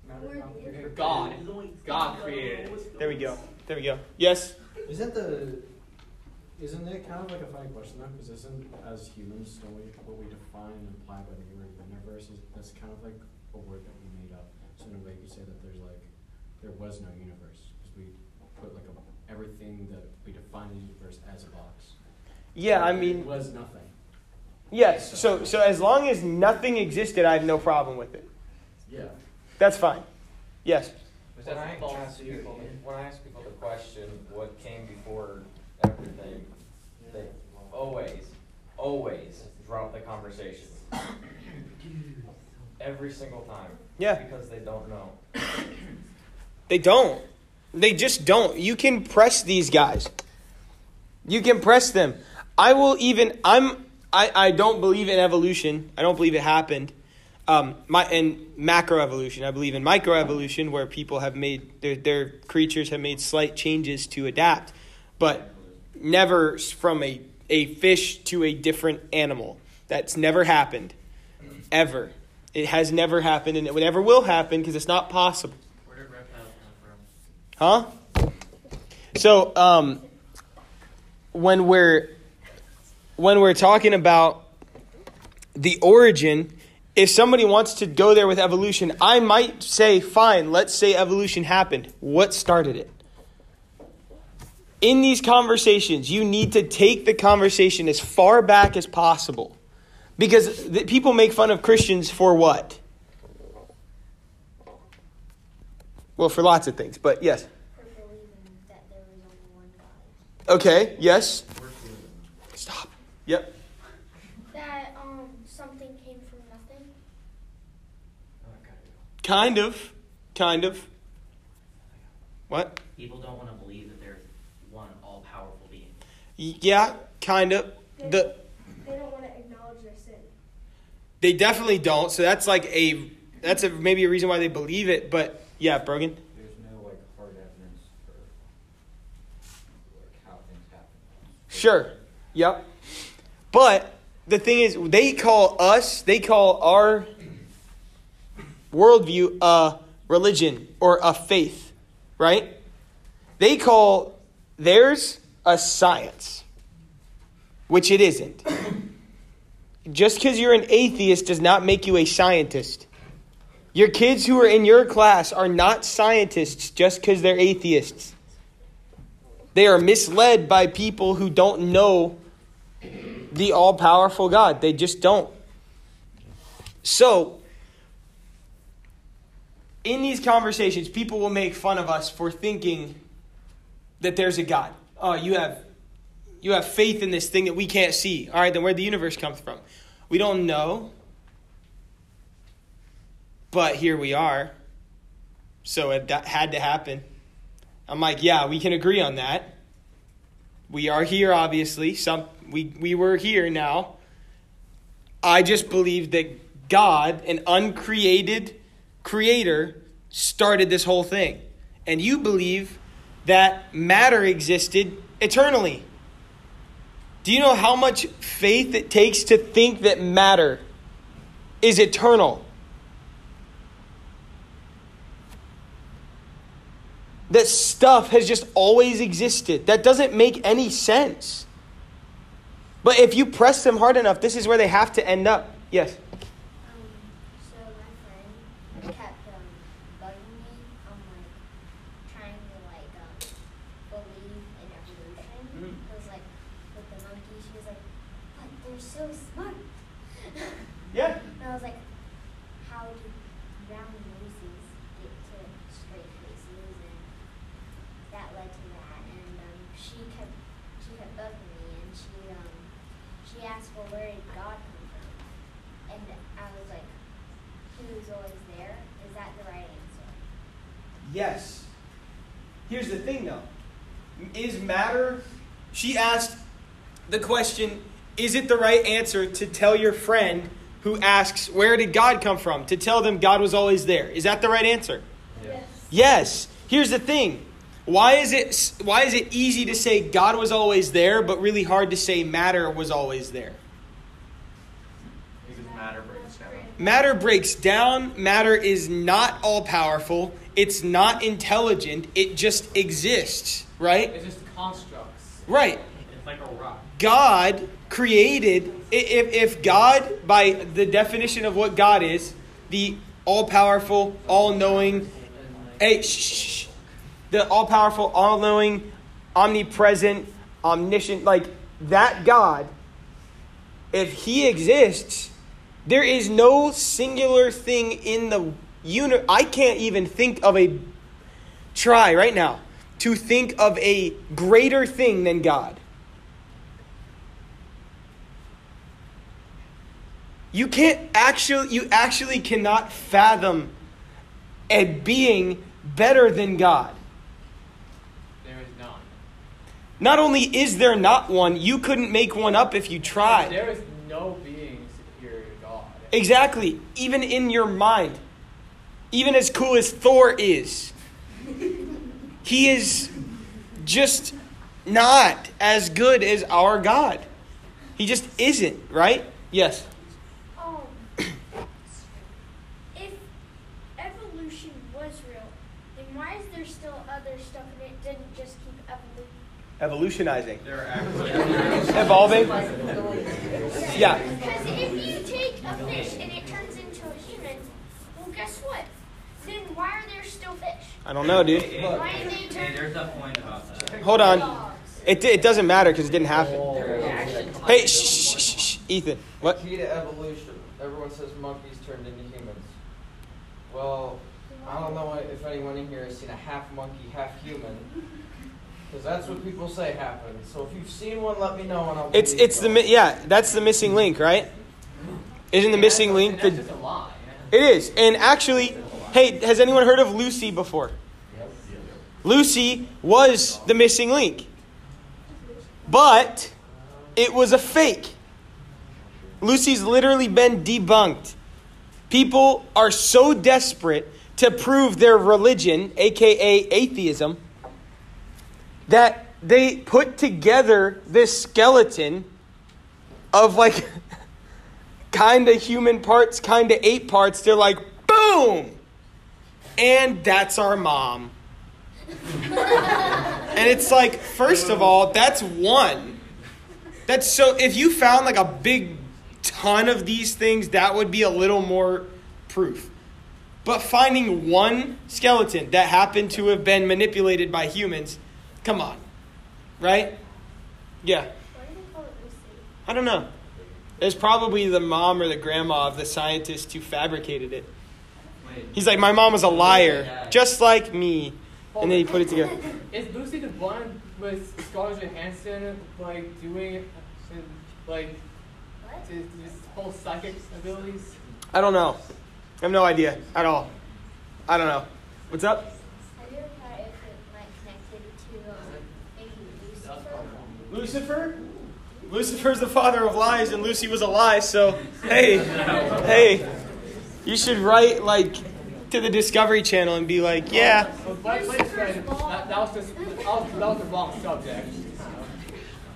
S8: Matter comes-
S10: God. God created it.
S1: There we go. There we go. Yes.
S11: Isn't the isn't it kind of like a funny question though? Because isn't as humans don't we what we define and imply by the word universe is that's kind of like a word that we made up. So in a way, you could say that there's like there was no universe because we put like a, everything that we define the universe as a box.
S1: Yeah, I mean,
S11: It
S1: mean,
S11: was nothing.
S1: Yes. So so as long as nothing existed, I have no problem with it.
S11: Yeah.
S1: That's fine. Yes.
S6: When I ask people, when I ask people the question, what came before everything, they always, always drop the conversation. Every single time.
S1: Yeah.
S6: Because they don't know.
S1: They don't. They just don't. You can press these guys. You can press them. I will even I'm I, I don't believe in evolution. I don't believe it happened. Um my and macroevolution. I believe in microevolution where people have made their their creatures have made slight changes to adapt, but never from a a fish to a different animal. That's never happened. Ever. It has never happened and it never will happen because it's not possible.
S7: Where did reptiles come from?
S1: Huh? So, um, when we're when we're talking about the origin, if somebody wants to go there with evolution, I might say, fine, let's say evolution happened. What started it? In these conversations, you need to take the conversation as far back as possible. Because the, people make fun of Christians for what? Well, for lots of things, but yes.
S9: For believing that there was only one God.
S1: Okay, yes. Stop. Yep.
S9: That um something came from nothing.
S1: Kind of. Kind of. What?
S7: People don't want to believe that there's one all-powerful being.
S1: Y- Yeah, kind of. The
S9: They don't want to acknowledge their sin.
S1: they definitely don't. So that's like a that's a maybe a reason why they believe it, but yeah, Brogan.
S11: There's no like hard evidence for like how things happen.
S1: Sure. Yep. But the thing is, they call us, they call our worldview a religion or a faith, right? They call theirs a science, which it isn't. Just because you're an atheist does not make you a scientist. Your kids who are in your class are not scientists just because they're atheists. They are misled by people who don't know the all powerful God. They just don't. So, in these conversations, people will make fun of us for thinking that there's a God. Oh, you have you have faith in this thing that we can't see. All right, then where'd the universe come from? We don't know. But here we are. So it had to happen. I'm like, yeah, we can agree on that. We are here, obviously. Some we we were here now. I just believe that God, an uncreated creator, started this whole thing. And you believe that matter existed eternally. Do you know how much faith it takes to think that matter is eternal? That stuff has just always existed. That doesn't make any sense. But if you press them hard enough, this is where they have to end up. Yes.
S9: Um, so my friend kept um, bugging me on like trying to like um, believe in evolution, you're so smart.
S1: Yeah.
S9: And I was like, how did round noses get to straight faces? And that led to that. And um, she kept she kept bugging me, and she um she asked, well, where did God come from? And I was like, He was always there. Is that the right answer?
S1: Yes. Here's the thing though. Is matter she asked the question, is it the right answer to tell your friend who asks, Where did God come from? to tell them God was always there? Is that the right answer?
S9: Yes.
S1: Yes. Here's the thing. Why is it why is it easy to say God was always there, but really hard to say matter was always there?
S7: Because matter breaks down.
S1: Matter breaks down. Matter is not all powerful. It's not intelligent. It just exists, right?
S10: It's just constructs.
S1: Right.
S7: It's like a rock.
S1: God created, if, if God, by the definition of what God is, the all powerful, all knowing, hey, shh, shh, the all powerful, all knowing, omnipresent, omniscient, like that God, if He exists, there is no singular thing in the uni I can't even think of a, try right now, to think of a greater thing than God. You can't actually, you actually cannot fathom a being better than God.
S10: There is none.
S1: Not only is there not one, you couldn't make one up if you tried.
S10: There is no being superior to God.
S1: Exactly. Even in your mind. Even as cool as Thor is, he is just not as good as our God. He just isn't, right? Yes.
S9: Um, if evolution was real, then why is there still other stuff and it didn't just keep evolution?
S1: Evolutionizing.
S7: There are actually
S1: Evolving. Yeah.
S9: Because if you take a fish and it turns into a human, well, guess what? Then why are there still fish?
S1: I don't know, dude.
S9: Why did
S7: Hey, there's a point about that.
S1: Hold on. It, it doesn't matter because it didn't happen. Hey, shh, shh, shh, shh, Ethan. What?
S6: Key to evolution. Everyone says monkeys turned into humans. Well, I don't know if anyone in here has seen a half monkey, half human. Because that's what people say happened. So if you've seen one, let me know and I'll.
S1: It's
S6: believe
S1: it's
S6: you.
S1: the mi- yeah. That's the missing link, right? Isn't the missing link the?
S10: just a lie.
S1: It is. And actually, hey, has anyone heard of Lucy before? Lucy was the missing link. But it was a fake. Lucy's literally been debunked. People are so desperate to prove their religion, aka atheism, that they put together this skeleton of like kind of human parts, kind of ape parts. They're like, boom! And that's our mom. and it's like, first of all, that's one. That's so, if you found like a big ton of these things, that would be a little more proof. But finding one skeleton that happened to have been manipulated by humans, come on. Right? Yeah.
S9: Why do they call it Lucy?
S1: I don't know. It's probably the mom or the grandma of the scientist who fabricated it.
S7: Wait.
S1: He's like, my mom was a liar, just like me. And then he put it together.
S10: Is Lucy the one with Scarlett Johansson like doing like
S9: What?
S10: his, his whole psychic abilities?
S1: I don't know. I have no idea at all. I don't know. What's up?
S9: Have you if it like connected to Lucifer?
S1: Lucifer? Lucifer's the father of lies, and Lucy was a lie, so hey, hey, you should write like to the Discovery Channel and be like, yeah,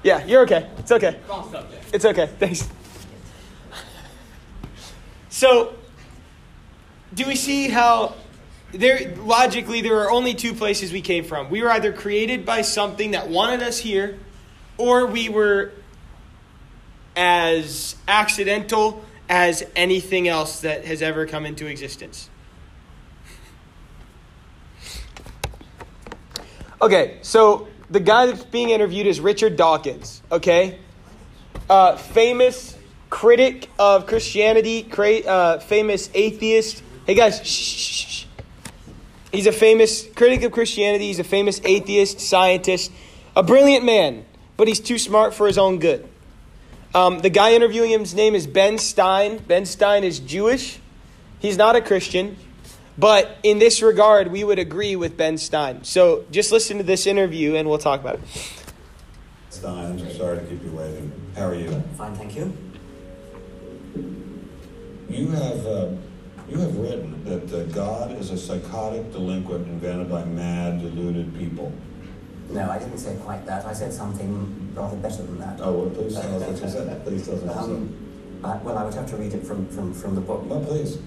S1: yeah, you're okay. It's okay.
S10: Wrong subject.
S1: It's okay. Thanks. So, do we see how there logically there are only two places we came from? We were either created by something that wanted us here, or we were as accidental as anything else that has ever come into existence. Okay, so the guy that's being interviewed is Richard Dawkins, okay? uh, famous critic of Christianity, cra- uh, famous atheist. Hey guys, shh, shh, shh. He's a famous critic of Christianity. He's a famous atheist, scientist, a brilliant man, but he's too smart for his own good. Um, the guy interviewing him, his name is Ben Stein. Ben Stein is Jewish. He's not a Christian. But in this regard, we would agree with Ben Stein. So just listen to this interview and we'll talk about it.
S12: Stein, I'm sorry to keep you waiting. How are you?
S13: Fine, thank you.
S12: You have uh, you have written that uh, God is a psychotic delinquent invented by mad, deluded people.
S13: No, I didn't say quite that. I said something rather better than that.
S12: Oh, well, please tell us what you said. Please tell us what you
S13: Um, uh, well, I would have to read it from, from, from the book.
S12: No, please.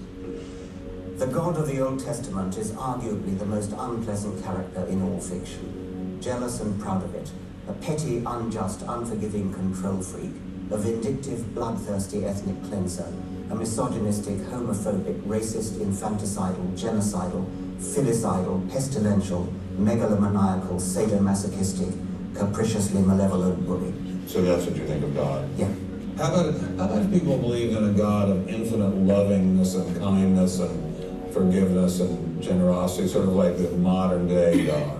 S13: The God of the Old Testament is arguably the most unpleasant character in all fiction. Jealous and proud of it. A petty, unjust, unforgiving control freak. A vindictive, bloodthirsty ethnic cleanser. A misogynistic, homophobic, racist, infanticidal, genocidal, filicidal, pestilential, megalomaniacal, sadomasochistic, capriciously malevolent bully.
S12: So that's what you think of God.
S13: Yeah.
S12: How about how about if people believe in a God of infinite lovingness and kindness and forgiveness and generosity, sort of like the modern day God?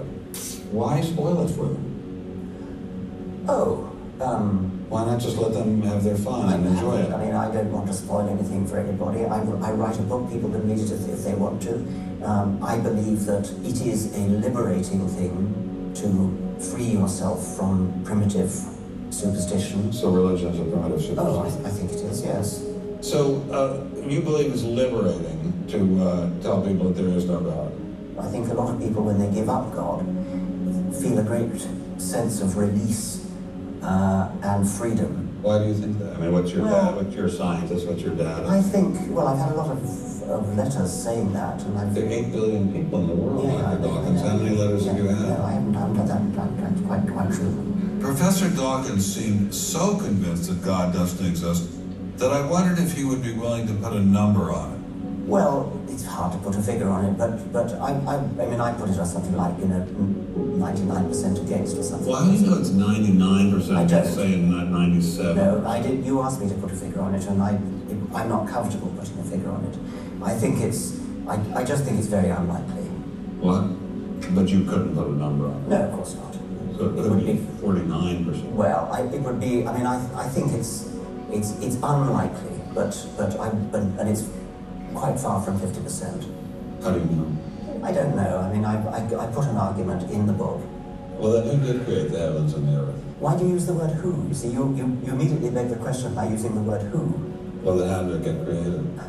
S12: Why spoil it for them?
S13: Oh, um,
S12: Why not just let them have their fun and enjoy it?
S13: I mean, I don't want to spoil anything for anybody. I, I write a book, people can read it if, if they want to. Um, I believe that it is a liberating thing to free yourself from primitive superstition.
S12: So religion is a primitive
S13: Oh, I,
S12: superstition.
S13: I think it is, yes.
S12: So uh, you believe it's liberating to uh, tell people that there is no God?
S13: I think a lot of people, when they give up God, feel a great sense of release uh, and freedom.
S12: Why do you think that? I mean, what's your
S13: Well-
S12: dad? What's your scientist? What's your dad?
S13: I think, well, I've had a lot of, of letters saying that, and I've
S12: There are eight billion people in the world,
S13: Yeah,
S12: Dr. Dawkins. How many letters have you
S13: No,
S12: had?
S13: I haven't, I haven't had that. that- That's quite, quite true.
S14: Professor Dawkins seemed so convinced that God doesn't exist that I wondered if he would be willing to put a number on it.
S13: Well, it's hard to put a figure on it, but but I, I, I mean, I put it as something like you know, ninety-nine percent against or something.
S12: Well, how do you know it's ninety-nine
S13: I
S12: percent
S13: don't.
S12: saying not ninety-seven?
S13: No, I did. You asked me to put a figure on it, and I, it, I'm not comfortable putting a figure on it. I think it's, I, I just think it's very unlikely.
S12: What? But you couldn't put a number on it?
S13: No, of course not.
S12: So it could be forty-nine percent.
S13: Well, I, it would be. I mean, I, I think it's, it's, it's unlikely, but but I, but, and it's quite far from fifty percent.
S12: How do you know?
S13: I don't know. I mean, I, I, I put an argument in the book.
S12: Well, then who did create the heavens and the earth?
S13: Why do you use the word who? You see, you, you, you immediately beg the question by using the word who.
S12: Well, then how did it get created?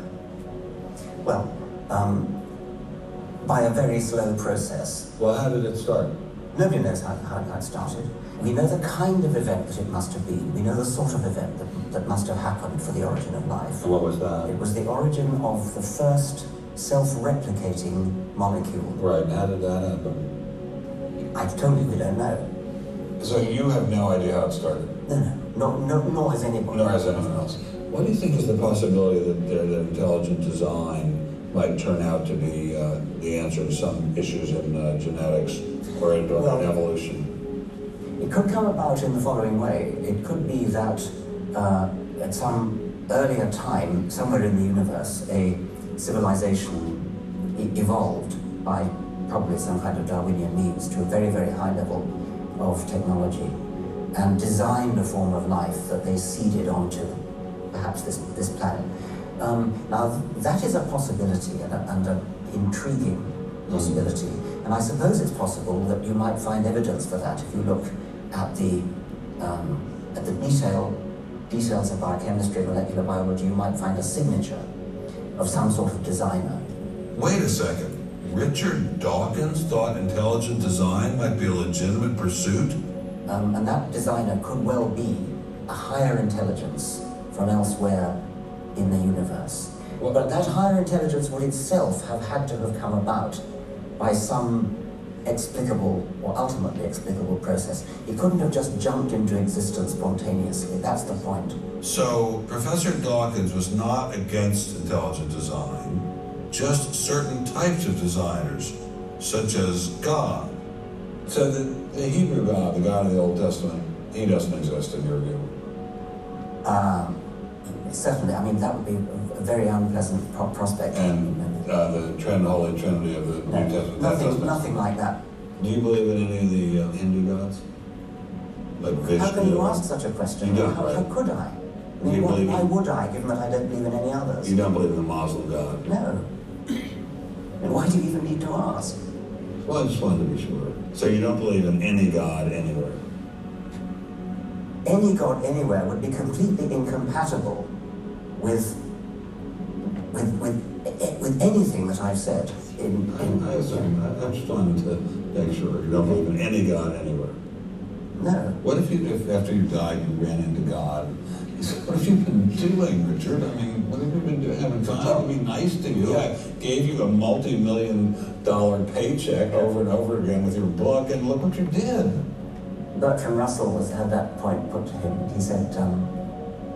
S13: Well, um, by a very slow process.
S12: Well, how did it start?
S13: Nobody knows how, how, how it started. We know the kind of event that it must have been. We know the sort of event that, that must have happened for the origin of life.
S12: And what was that?
S13: It was the origin of the first self-replicating molecule.
S12: Right. How did that happen?
S13: I told you we don't know.
S12: So you have no idea how it started,
S13: No, no, no, no nor has anybody.
S12: nor has anyone else. What do you think is the possibility that, there, that intelligent design might turn out to be uh, the answer to some issues in uh, genetics or in,
S13: Well-
S12: in evolution?
S13: It could come about in the following way. It could be that uh, at some earlier time, somewhere in the universe, a civilization e- evolved by probably some kind of Darwinian means to a very, very high level of technology and designed a form of life that they seeded onto perhaps this, this planet. Um, now, that is a possibility and, a, and an intriguing possibility. And I suppose it's possible that you might find evidence for that if you look at the, um, at the detail, details of biochemistry, and molecular biology, you might find a signature of some sort of designer.
S14: Wait a second. Richard Dawkins thought intelligent design might be a legitimate pursuit?
S13: Um, and that designer could well be a higher intelligence from elsewhere in the universe. Well, But that higher intelligence would itself have had to have come about by some explicable or ultimately explicable process. It couldn't have just jumped into existence spontaneously. That's the point.
S14: So, Professor Dawkins was not against intelligent design, just certain types of designers, such as God.
S12: So the, the Hebrew God, the God of the Old Testament, he doesn't exist in your view.
S13: Um, certainly, I mean, that would be a, a very unpleasant pro- prospect.
S12: And uh, the Trin- Holy Trinity of the New Testament.
S13: Nothing, nothing like that.
S12: Do you believe in any of the uh, Hindu gods? Like Vishnu?
S13: How can you ask such a question? How,
S12: right?
S13: how could I? I
S12: Do
S13: mean,
S12: you
S13: why, why would I, given that I don't believe in any others?
S12: You don't believe in the Muslim god?
S13: No. And why do you even need to ask?
S12: Well, I just wanted to be sure. So you don't believe in any god anywhere?
S13: Any god anywhere would be completely incompatible with with with with anything that I've said. In, in
S12: I assume that. I'm just trying to make sure. You don't believe in any god anywhere?
S13: No.
S12: What if you, if after you died, you ran into God? He said, what have you been doing, Richard? I mean, what have you been doing? Having fun? I'll be nice to you. I gave you a multi-million dollar paycheck over and over again with your book, and look what you did.
S13: Bertrand Russell was had that point put to him. He said um,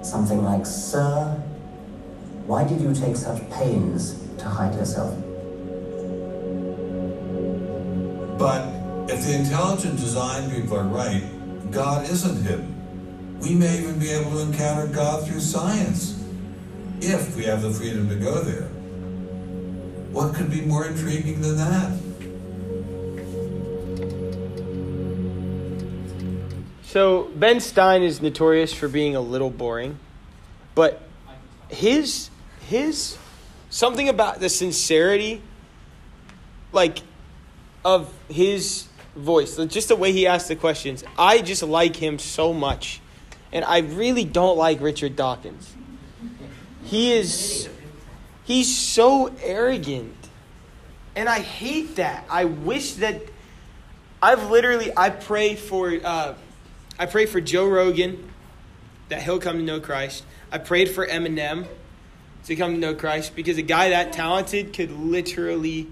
S13: something like, "Sir, why did you take such pains to hide yourself?"
S12: But if the intelligent design people are right, God isn't hidden. We may even be able to encounter God through science, if we have the freedom to go there. What could be more intriguing than that?
S1: So Ben Stein is notorious for being a little boring, but his his something about the sincerity, like of his voice, just the way he asks the questions. I just like him so much, and I really don't like Richard Dawkins. He is he's so arrogant, and I hate that. I wish that I've literally I pray for. Uh, I pray for Joe Rogan that he'll come to know Christ. I prayed for Eminem to come to know Christ because a guy that talented could literally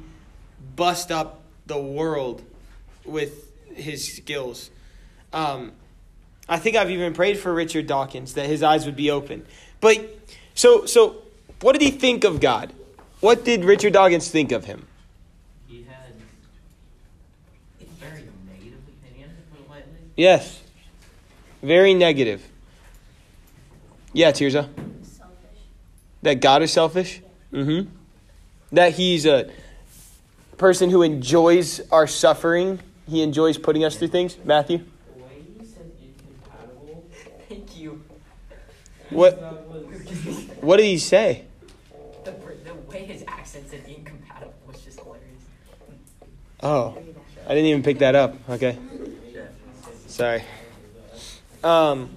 S1: bust up the world with his skills. Um, I think I've even prayed for Richard Dawkins that his eyes would be open. But so so, what did he think of God? What did Richard Dawkins think of him?
S7: He had a very negative opinion, to put it lightly.
S1: Yes. Very negative. Yeah, Tirza. That God is selfish? Mm-hmm. That he's a person who enjoys our suffering. He enjoys putting us through things. Matthew?
S5: The you said incompatible, thank you.
S1: What
S5: was-
S1: what did he say?
S5: The, the way his accent said incompatible was just hilarious.
S1: Oh. I didn't even pick that up. Okay. Sorry. Um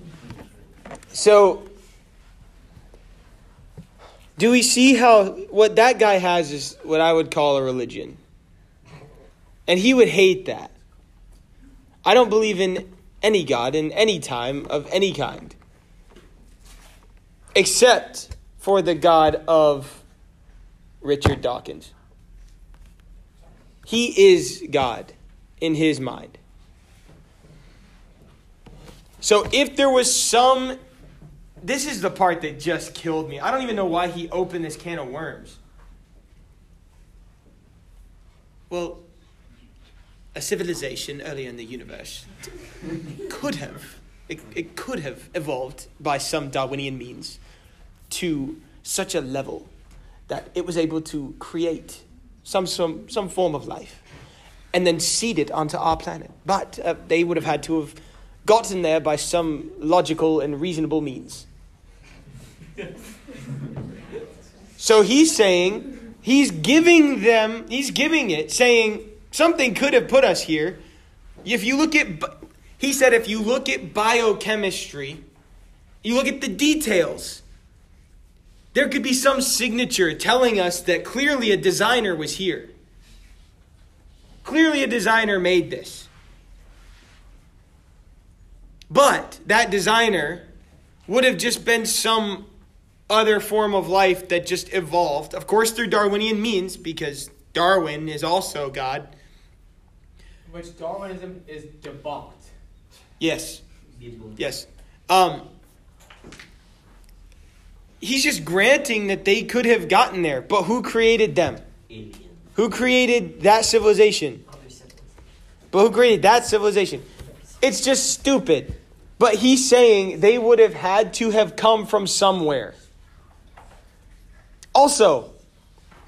S1: so do we see how what that guy has is what I would call a religion? And he would hate that. I don't believe in any God in any time of any kind. Except for the God of Richard Dawkins. He is God in his mind. So if there was some. This is the part that just killed me. I don't even know why he opened this can of worms. Well, a civilization earlier in the universe could have. It, it could have evolved by some Darwinian means to such a level that it was able to create some, some, some form of life and then seed it onto our planet. But uh, they would have had to have gotten there by some logical and reasonable means. So he's saying, he's giving them, he's giving it, saying something could have put us here. If you look at, he said, if you look at biochemistry, you look at the details, there could be some signature telling us that clearly a designer was here. Clearly a designer made this. But that designer would have just been some other form of life that just evolved, of course, through Darwinian means, because Darwin is also God.
S10: Which Darwinism is debunked.
S1: Yes. Yes. Um, he's just granting that they could have gotten there, but who created them? Who created that civilization? But who created that civilization? It's just stupid. But he's saying they would have had to have come from somewhere. Also,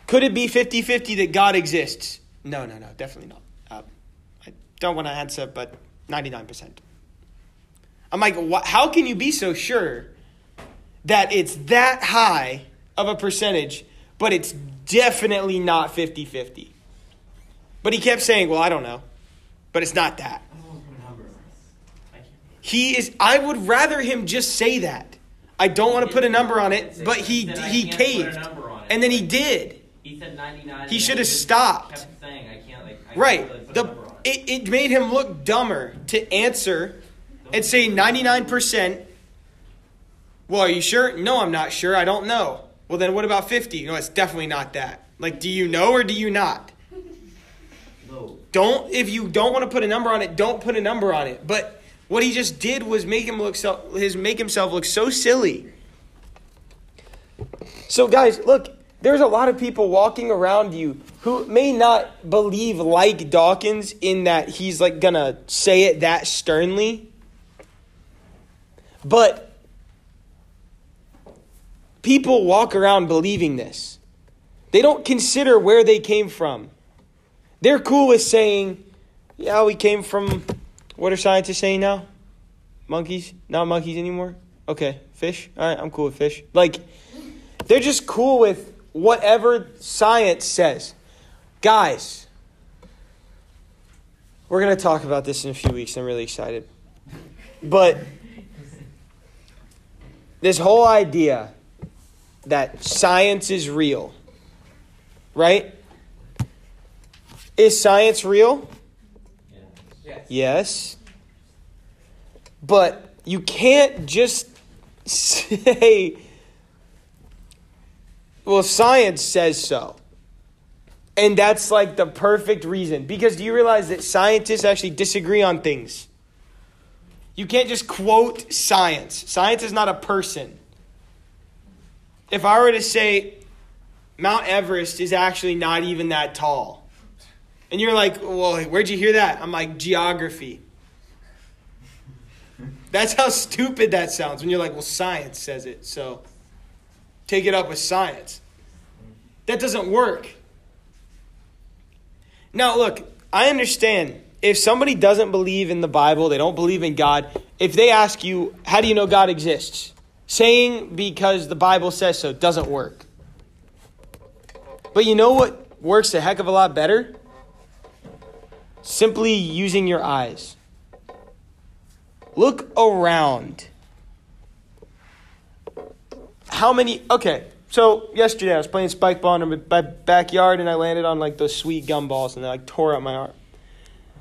S1: could it be 50 50 that God exists? No, no, no, definitely not. Uh, I don't want to answer, but 99%. I'm like, wh- how can you be so sure that it's that high of a percentage, but it's definitely not 50 50? But he kept saying, well, I don't know, but it's not that. He is, I would rather him just say that. I don't want to put a number on it, but he, he
S7: can't put a
S1: caved.
S7: number on it."
S1: And then he did.
S7: He said 99.
S1: He should have stopped.
S7: Saying, like, I really
S1: Right. The it, it made him look dumber to answer and say 99%. Well, are you sure? No, I'm not sure. I don't know. Well, then what about 50? No, it's definitely not that. Like, do you know or do you not?
S7: No.
S1: Don't if you don't want to put a number on it, don't put a number on it. But what he just did was make him look so his make himself look so silly. So guys, look, there's a lot of people walking around you who may not believe like Dawkins in that he's like gonna say it that sternly. But people walk around believing this. They don't consider where they came from. They're cool with saying, yeah, we came from, what are scientists saying now? Monkeys? Not monkeys anymore? Okay, fish? All right, I'm cool with fish. Like, they're just cool with whatever science says. Guys, we're going to talk about this in a few weeks. I'm really excited. But this whole idea that science is real, right? Is science real?
S10: Yes.
S1: Yes. But you can't just say, well, science says so. And that's like the perfect reason. Because do you realize that scientists actually disagree on things? You can't just quote science. Science is not a person. If I were to say Mount Everest is actually not even that tall, and you're like, well, where'd you hear that? I'm like, geography. That's how stupid that sounds when you're like, well, science says it, so take it up with science. That doesn't work. Now, look, I understand if somebody doesn't believe in the Bible, they don't believe in God, if they ask you, how do you know God exists? Saying because the Bible says so doesn't work. But you know what works a heck of a lot better? Simply using your eyes. Look around. How many? Okay, so yesterday I was playing spike ball in my backyard and I landed on like those sweet gumballs and they like tore up my arm.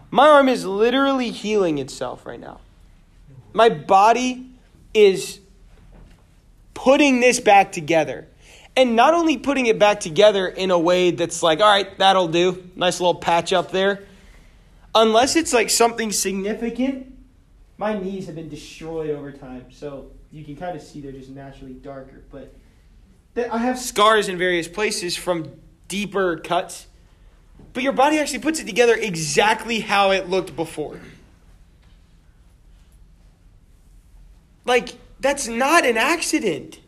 S1: My arm is literally healing itself right now. My body is putting this back together. And not only putting it back together in a way that's like, all right, that'll do. Nice little patch up there. Unless it's like something significant, my knees have been destroyed over time. So you can kind of see they're just naturally darker. But I have scars in various places from deeper cuts. But your body actually puts it together exactly how it looked before. Like, that's not an accident.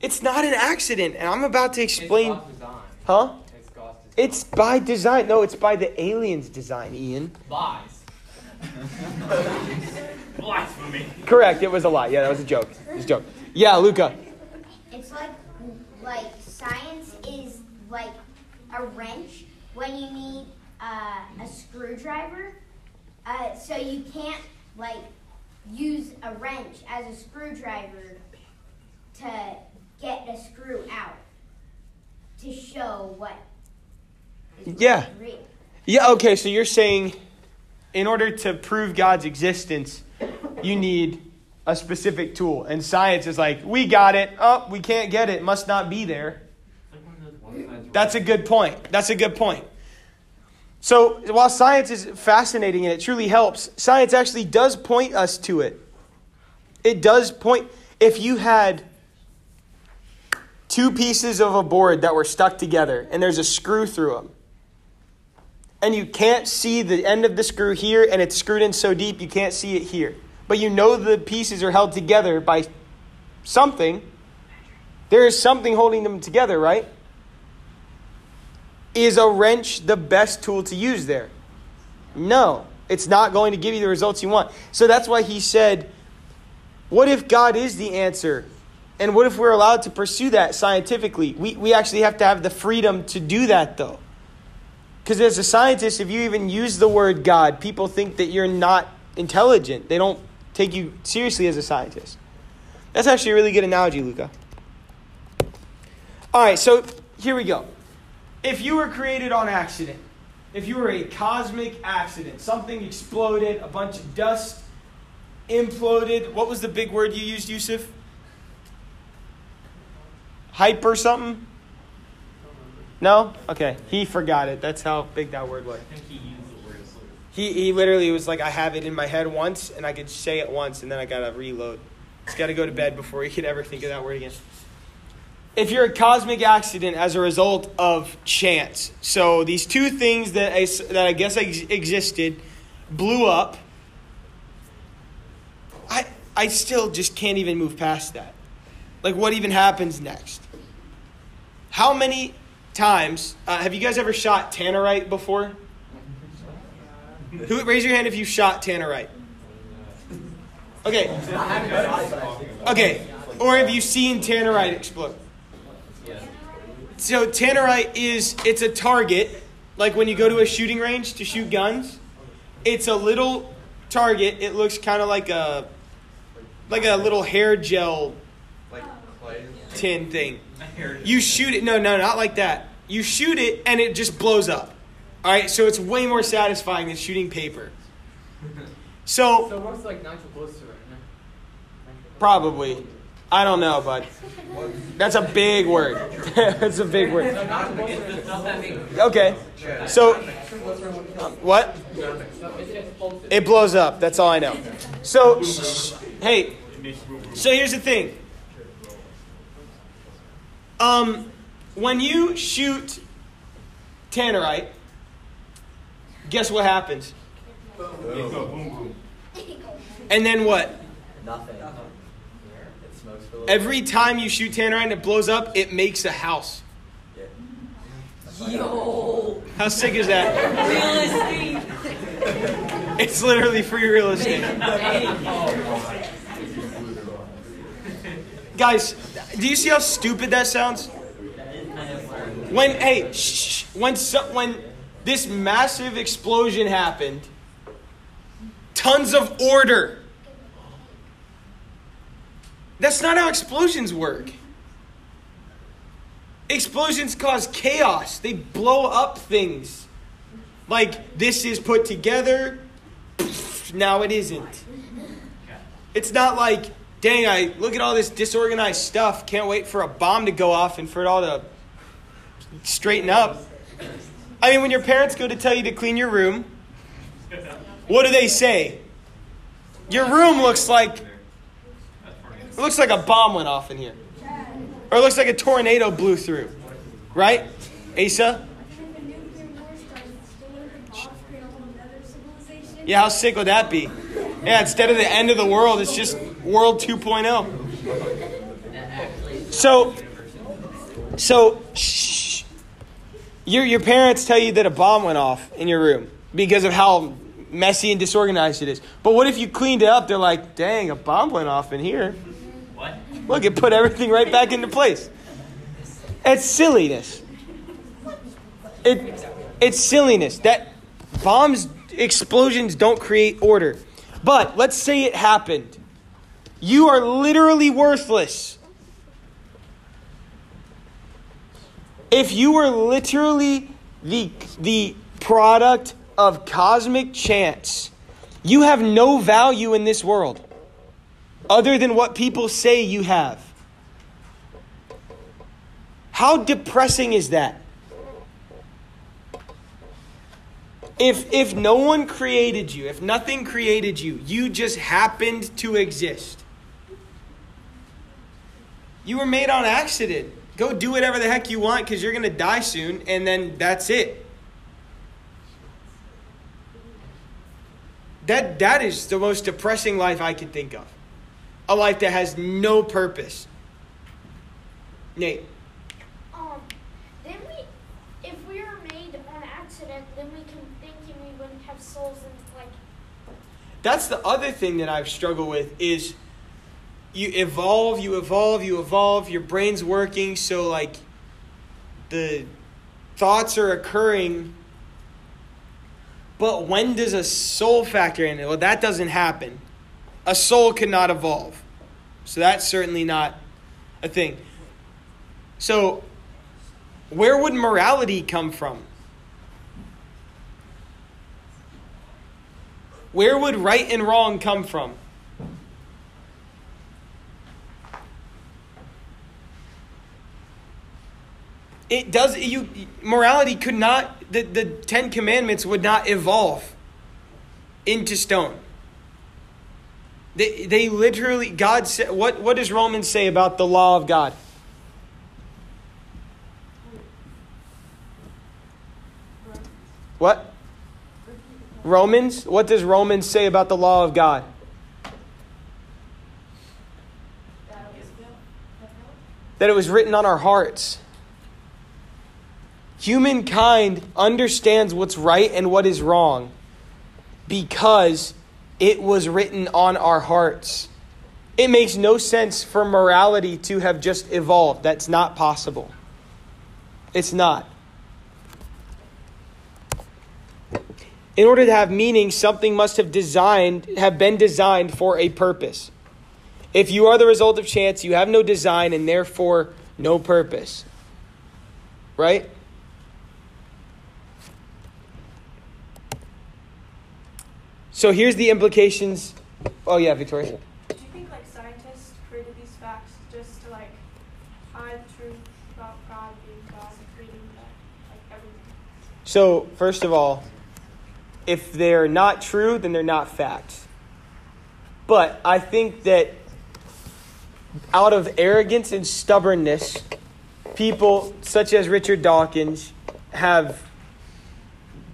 S1: It's not an accident. And I'm about to explain. Huh?
S10: It's God's design.
S1: It's by design. No, it's by the aliens' design, Ian.
S10: Lies.
S7: Blasphemy.
S1: Correct. It was a lie. Yeah, that was a joke. It was a joke. Yeah, Luca.
S2: It's like like science is like a wrench when you need uh, a screwdriver. Uh, so you can't like use a wrench as a screwdriver to get a screw out to show what is
S1: Yeah. Yeah, okay, so you're saying in order to prove God's existence, you need a specific tool. And science is like, we got it. Oh, we can't get it. Must not be there. That's a good point. That's a good point. So while science is fascinating and it truly helps, science actually does point us to it. It does point. If you had two pieces of a board that were stuck together and there's a screw through them, and you can't see the end of the screw here, and it's screwed in so deep you can't see it here. but you know the pieces are held together by something. There is something holding them together, right? Is a wrench the best tool to use there? No, it's not going to give you the results you want. So that's why he said, What if God is the answer? And what if we're allowed to pursue that scientifically? We, we actually have to have the freedom to do that, though. Because as a scientist, if you even use the word God, people think that you're not intelligent. They don't take you seriously as a scientist. That's actually a really good analogy, Luca. All right, so here we go. If you were created on accident, if you were a cosmic accident, something exploded, a bunch of dust imploded. What was the big word you used, Yusuf? Hyper something? No? Okay. He forgot it. That's how big that word was.
S7: I think he used the word asleep.
S1: He, he literally was like, I have it in my head once, and I could say it once, and then I gotta reload. He's gotta go to bed before he could ever think of that word again. If you're a cosmic accident as a result of chance, so these two things that I, that I guess ex- existed blew up, I, I still just can't even move past that. Like, what even happens next? How many times uh, have you guys ever shot tannerite before? Who raise your hand if you shot tannerite? Okay. Okay. Or have you seen tannerite explode? So tannerite is it's a target, like when you go to a shooting range to shoot guns. It's a little target. It looks kind of like a like a little hair gel
S6: Like
S1: tin thing. You shoot it. No, no, not like that. You shoot it and it just blows up. All right, so it's way more satisfying than shooting paper. So
S10: So what's like nitroglycerin?
S1: probably, I don't know, but that's a big word. that's a big word. Okay, so um, what? It blows up. That's all I know. So, sh- hey, so here's the thing. Um, when you shoot tannerite, guess what happens? And then what?
S5: Nothing. It smokes for a little
S1: Every time you shoot tannerite and it blows up, it makes a house.
S5: Yo.
S1: How sick is that? It's literally free real estate. Guys, do you see how stupid that sounds? When hey, shh, when so, when this massive explosion happened, tons of order. That's not how explosions work. Explosions cause chaos. They blow up things. Like this is put together, now it isn't. It's not like, dang, I look at all this disorganized stuff. Can't wait for a bomb to go off and for it all to straighten up. I mean, when your parents go to tell you to clean your room, what do they say? Your room looks like it looks like a bomb went off in here. Or it looks like a tornado blew through. Right? Asa? Yeah, how sick would that be? Yeah, instead of the end of the world, it's just world 2.0. So, so, shh. Your, your parents tell you that a bomb went off in your room because of how messy and disorganized it is. But what if you cleaned it up? They're like, dang, a bomb went off in here.
S7: What?
S1: Look, it put everything right back into place. It's silliness. It, it's silliness. That bombs, explosions don't create order. But let's say it happened. You are literally worthless. If you were literally the, the product of cosmic chance, you have no value in this world other than what people say you have. How depressing is that? If, if no one created you, if nothing created you, you just happened to exist. You were made on accident. Go do whatever the heck you want because you're going to die soon, and then that's it. That that is the most depressing life I could think of. A life that has no purpose. Nate.
S9: Um, then we, if we were made on accident, then we can thinking we wouldn't have souls and like.
S1: That's the other thing that I've struggled with is you evolve, you evolve, you evolve, your brain's working, so like the thoughts are occurring. But when does a soul factor in it? Well, that doesn't happen. A soul cannot evolve. So that's certainly not a thing. So, where would morality come from? Where would right and wrong come from? It does you morality could not the, the 10 commandments would not evolve into stone. They, they literally God said what what does Romans say about the law of God? What? Romans? What does Romans say about the law of God? That it was written on our hearts. Humankind understands what's right and what is wrong because it was written on our hearts. It makes no sense for morality to have just evolved. That's not possible. It's not. In order to have meaning, something must have designed have been designed for a purpose. If you are the result of chance, you have no design and therefore no purpose. Right? So here's the implications. Oh yeah, Victoria.
S15: Do you think like scientists created these facts just to like hide the truth about God being God and creating like everything?
S1: So, first of all, if they're not true, then they're not facts. But I think that out of arrogance and stubbornness, people such as Richard Dawkins have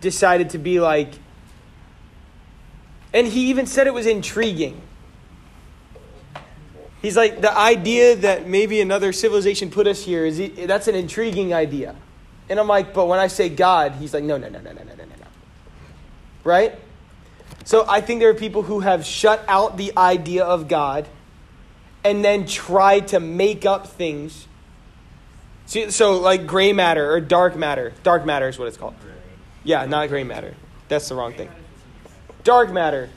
S1: decided to be like, and he even said it was intriguing. He's like, the idea that maybe another civilization put us here is that's an intriguing idea. And I'm like, but when I say God, he's like, no, no, no, no, no, no. Right? So I think there are people who have shut out the idea of God and then tried to make up things. See, so like gray matter or dark matter. Dark matter is what it's called. Yeah, not gray matter. That's the wrong thing. Dark matter.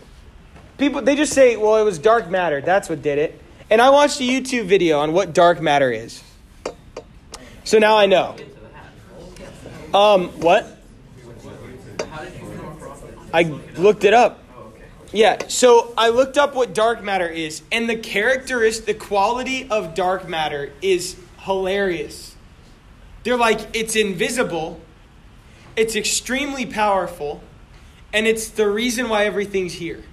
S1: People they just say, well, it was dark matter. That's what did it. And I watched a YouTube video on what dark matter is. So now I know. Um, what? I looked it up. Yeah, so I looked up what dark matter is, and the characteristic, the quality of dark matter is hilarious. They're like, it's invisible, it's extremely powerful, and it's the reason why everything's here.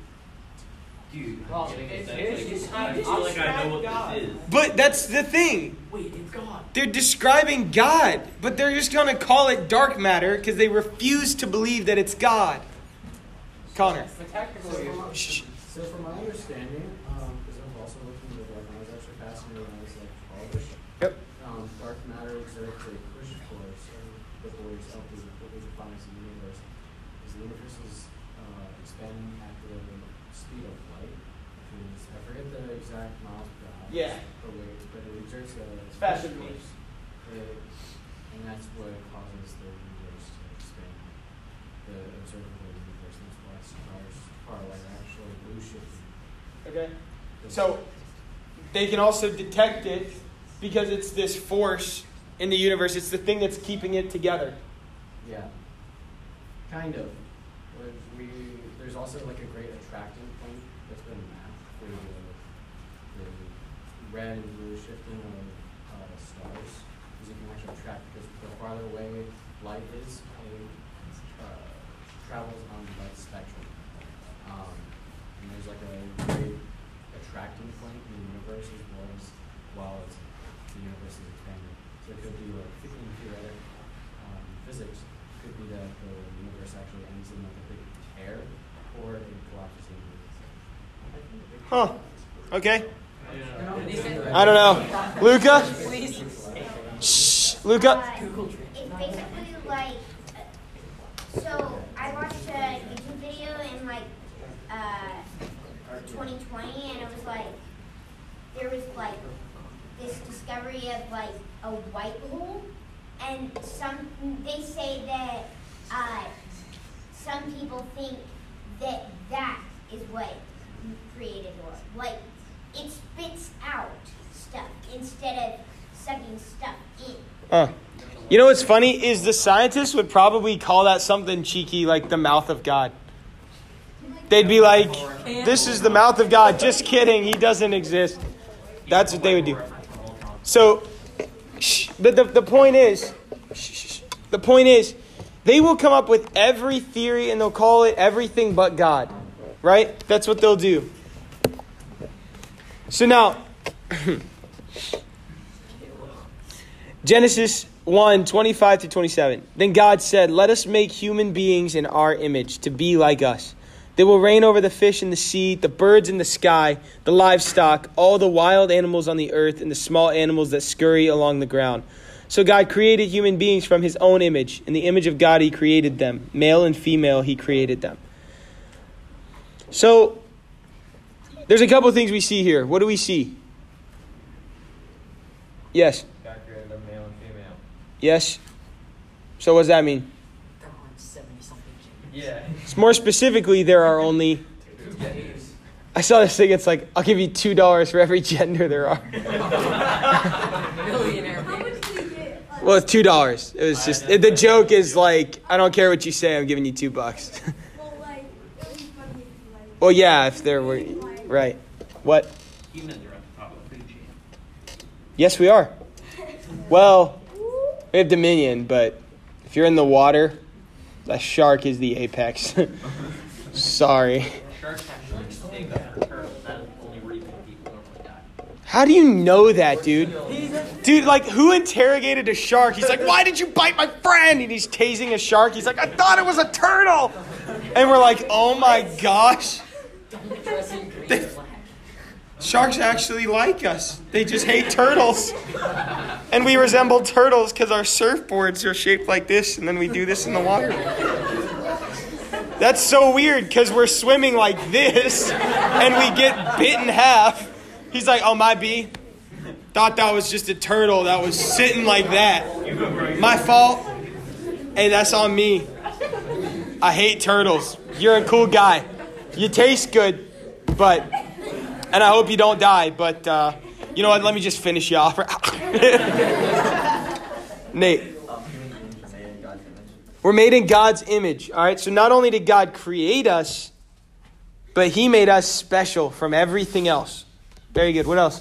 S7: Dude, I like I know what this is.
S1: But that's the thing.
S10: Wait, it's God.
S1: They're describing God, but they're just going to call it dark matter because they refuse to believe that it's God. Connor.
S10: But.
S11: So from my understanding, because I've also looked into the dark matter, I was actually fascinated when I was like college.
S1: Yep.
S11: Um, dark matter exerts a push force on the borders of the what we define as the universe. Because the universe is uh, expanding at the speed of light, which is I forget the exact miles per hour.
S1: Yeah.
S11: But, we, but it exerts a
S1: It's faster
S11: push
S1: than me.
S11: force. It- and that's what causes the universe to expand. The observable universe, and that's why stars are like actually blue shifting.
S1: Okay. So they can also detect it because it's this force in the universe. It's the thing that's keeping it together.
S11: Yeah. Kind of. We there's also like a great attracting point that's been mapped for the, the red and blue shifting of uh, stars. Because you can actually track because the farther away light is, it uh, travels on the light spectrum. Um, and there's like a great attracting point in the universe as well as while it's, the universe is expanding. So it could be like in theoretic um, physics could be that the universe actually ends in like a big tear Or it collapses in.
S1: Huh. Okay. I don't know. Luca? Shh. Luca?
S2: It's basically like, so I watched a YouTube video in like uh, 2020, and it was like there was like this discovery of like a white hole, and some they say that uh, some people think that that is what created or like it spits out stuff instead of sucking stuff in.
S1: Huh. You know what's funny is the scientists would probably call that something cheeky like the mouth of God. They'd be like, "This is the mouth of God." Just kidding, he doesn't exist. That's what they would do. So, but the, the point is, the point is, they will come up with every theory and they'll call it everything but God. Right? That's what they'll do. So now, Genesis 1 25 to 27. Then God said, Let us make human beings in our image to be like us. They will reign over the fish in the sea, the birds in the sky, the livestock, all the wild animals on the earth, and the small animals that scurry along the ground. So God created human beings from his own image. In the image of God, he created them. Male and female, he created them. So, there's a couple things we see here. What do we see? Yes.
S7: God created them male and female.
S1: Yes. So what does that mean?
S7: Yeah.
S1: It's more specifically, there are only. I saw this thing. It's like I'll give you two dollars for every gender there are. Well, it's two dollars. It was just the joke is like I don't care what you say. I'm giving you two bucks. well, yeah, if there were right. What?
S7: Humans are at the top of the food chain.
S1: Yes, we are. Well, we have dominion, but if you're in the water, a shark is the apex. Sorry.
S7: The.
S1: How do you know that, dude? Dude, like, who interrogated a shark? He's like, why did you bite my friend? And he's tasing a shark. He's like, I thought it was a turtle. And we're like, oh my gosh. Sharks actually like us. They just hate turtles. And we resemble turtles because our surfboards are shaped like this, and then we do this in the water. That's so weird because we're swimming like this, and we get bit in half. He's like, oh, my B. Thought that was just a turtle that was sitting like that. My fault. Hey, that's on me. I hate turtles. You're a cool guy. You taste good, but, and I hope you don't die, but, uh, you know what? Let me just finish you off. Nate. We're made in God's image. All right. So not only did God create us, but He made us special from everything else. Very good. What else?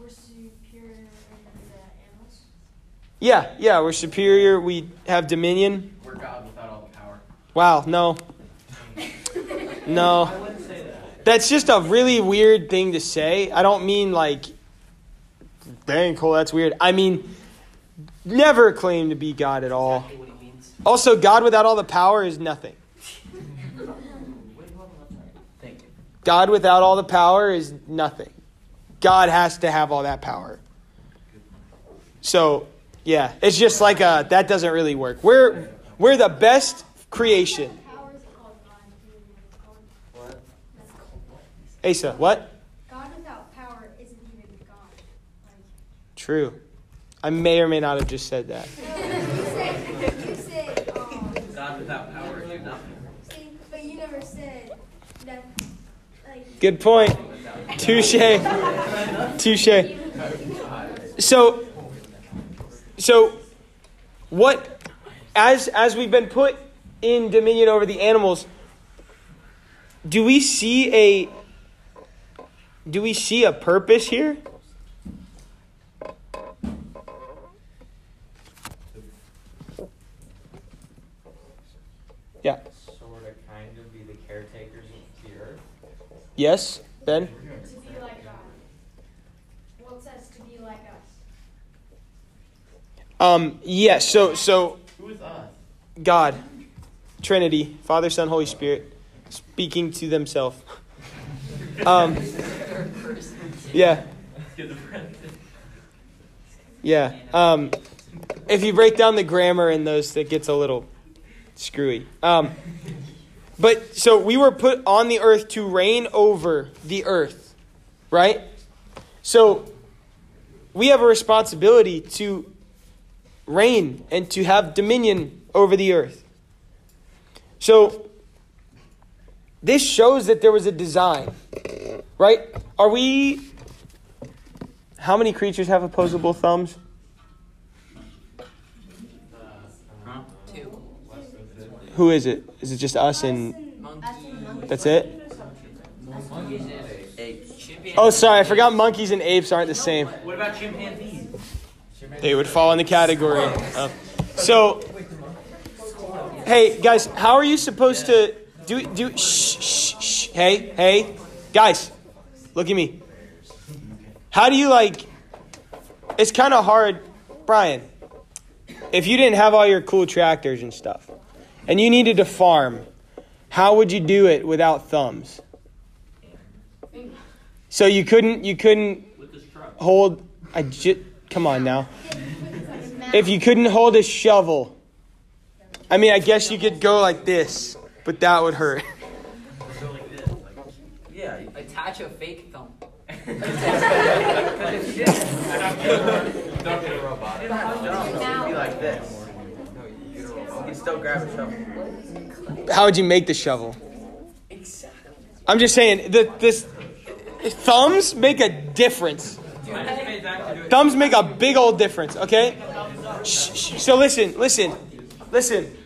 S15: We're superior over the animals.
S1: Yeah, yeah. We're superior. We have dominion.
S7: We're God without all the power.
S1: Wow. No. No.
S7: I wouldn't say that.
S1: That's just a really weird thing to say. I don't mean like, dang, Cole, that's weird. I mean, never claim to be God at all. Also, God without all the power is nothing. God without all the power is nothing. God has to have all that power. So, yeah, it's just like a, that doesn't really work. We're we're the best creation. Asa, what?
S15: God without power isn't even God.
S1: True. I may or may not have just said that.
S15: you said, you said, um,
S7: God without power is nothing.
S15: see, but you never said that, like,
S1: Good point. Touche. Touche. So, so, what, as as we've been put in dominion over the animals, do we see a do we see a purpose here? Yeah.
S7: Sort of, kind of be the caretakers of the earth.
S1: Yes, Ben.
S15: to be like God. Wants us to be like us.
S1: Um, yes. so so
S7: Who is us?
S1: God, Trinity, Father, Son, Holy Spirit, speaking to themselves. Um, yeah. Yeah. Um, if you break down the grammar in those, it gets a little screwy. Um, but so we were put on the earth to reign over the earth, right? So we have a responsibility to reign and to have dominion over the earth. So this shows that there was a design, right? Are we. How many creatures have opposable thumbs? Two. Who is it? Is it just us and. That's it? Oh, sorry, I forgot monkeys and apes aren't the same.
S7: What about chimpanzees?
S1: They would fall in the category. of- so, hey guys, how are you supposed to do do? Shh, shh, shh. Hey, hey, guys, look at me. How do you like? It's kind of hard, Brian. If you didn't have all your cool tractors and stuff, and you needed to farm, how would you do it without thumbs? So you couldn't you couldn't hold I j- come on now. If you couldn't hold a shovel, I mean I guess you could go like this, but that would hurt.
S5: Yeah, attach a fake thumb.
S7: Don't get a robot.
S5: Be like this. You can still grab a shovel.
S1: How would you make the shovel? I'm just saying that this thumbs make a difference. Thumbs make a big old difference, okay? Shh, shh. So listen, listen, listen.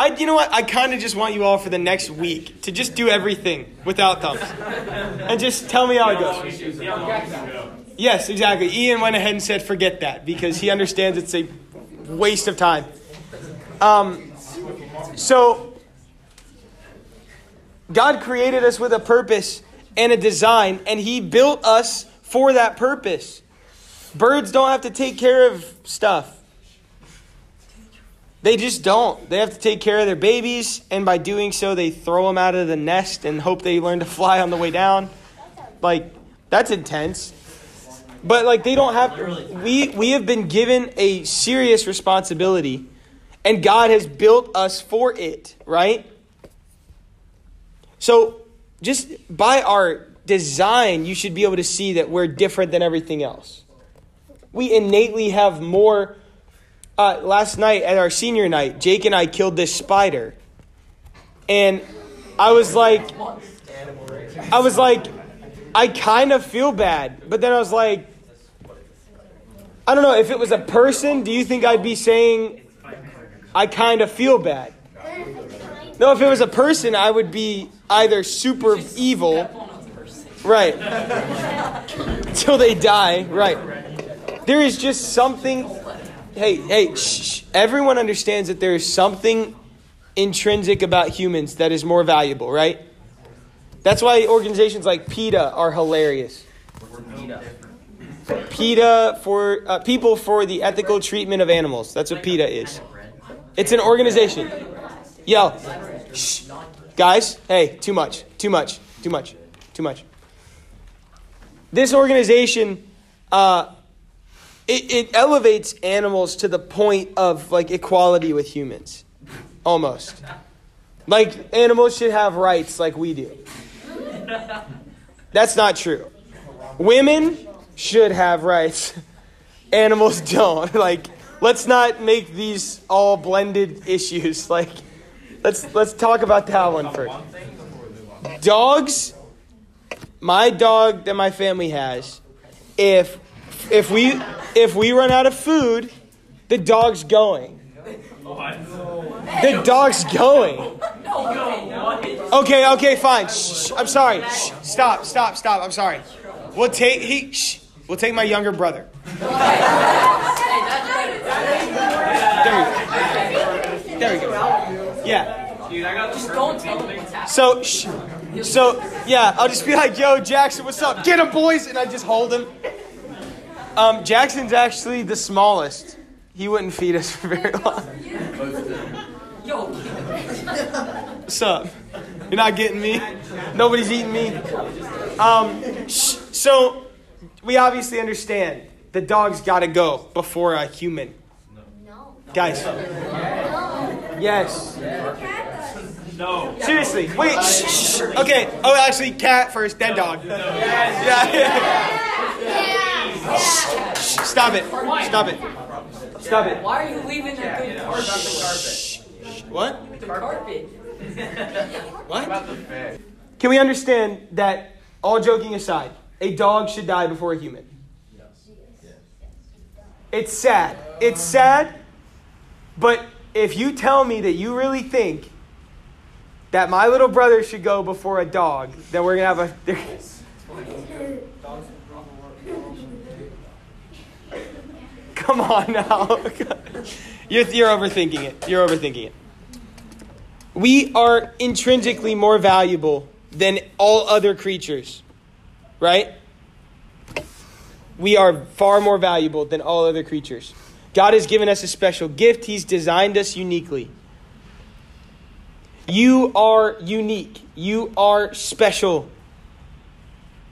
S1: I, you know what? I kind of just want you all for the next week to just do everything without thumbs, and just tell me how it goes. Yes, exactly. Ian went ahead and said, "Forget that," because he understands it's a waste of time. Um, so God created us with a purpose and a design, and He built us for that purpose. Birds don't have to take care of stuff. They just don't. They have to take care of their babies, and by doing so, they throw them out of the nest and hope they learn to fly on the way down. Like, that's intense. But like they don't have we we have been given a serious responsibility and God has built us for it, right? So just by our design, you should be able to see that we're different than everything else. We innately have more uh, last night at our senior night, Jake and I killed this spider. And I was like, I was like, I kind of feel bad. But then I was like, I don't know, if it was a person, do you think I'd be saying, I kind of feel bad? No, if it was a person, I would be either super evil, right, until they die, right. There is just something hey, hey, shh, shh. everyone understands that there is something intrinsic about humans that is more valuable, right? That's why organizations like PETA are hilarious. PETA for uh, people for the ethical treatment of animals. That's what PETA is. It's an organization. Yo, shh. guys, hey, too much, too much, too much, too much. This organization, uh, it, it elevates animals to the point of like equality with humans, almost. Like animals should have rights like we do. That's not true. Women should have rights. Animals don't. Like, let's not make these all blended issues. Like, let's let's talk about that one first. Dogs. My dog that my family has. If if we if we run out of food, the dog's going. The dog's going. Okay, okay, fine. Shh, I'm sorry. Shh, stop, stop, stop. I'm sorry. We'll take he. Shh, we'll take my younger brother. There we go. Yeah.
S5: Just don't tell them.
S1: So, sh- so yeah, I'll just be like, "Yo, Jackson, what's up? Get him, boys!" And I just hold him. Um, Jackson's actually the smallest. He wouldn't feed us for very long.
S5: Yo.
S1: What's up? You're not getting me. Nobody's eating me. Um, sh- so we obviously understand the dog's got to go before a human.
S9: No.
S1: Guys. No. Yes.
S7: No.
S1: Seriously. Wait. Shh, shh. Okay. Oh, actually, cat first, then dog. Yeah. Shh, Stop it. Stop it. Stop it.
S5: Why are you leaving the good carpet?
S1: What?
S5: The carpet.
S1: What? Can we understand that, all joking aside, a dog should die before a human? It's sad. It's sad, but if you tell me that you really think that my little brother should go before a dog, then we're going to have a. Come on now. you're, you're overthinking it. You're overthinking it. We are intrinsically more valuable than all other creatures, right? We are far more valuable than all other creatures. God has given us a special gift, He's designed us uniquely. You are unique. You are special.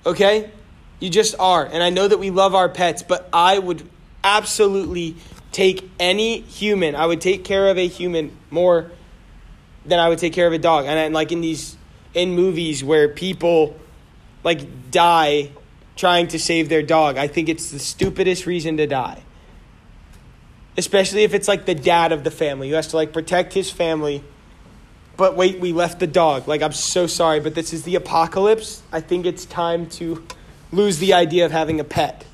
S1: Okay? You just are. And I know that we love our pets, but I would absolutely take any human, I would take care of a human more than I would take care of a dog. And like in these in movies where people like die trying to save their dog, I think it's the stupidest reason to die. Especially if it's like the dad of the family who has to like protect his family. But wait, we left the dog. Like I'm so sorry, but this is the apocalypse. I think it's time to lose the idea of having a pet.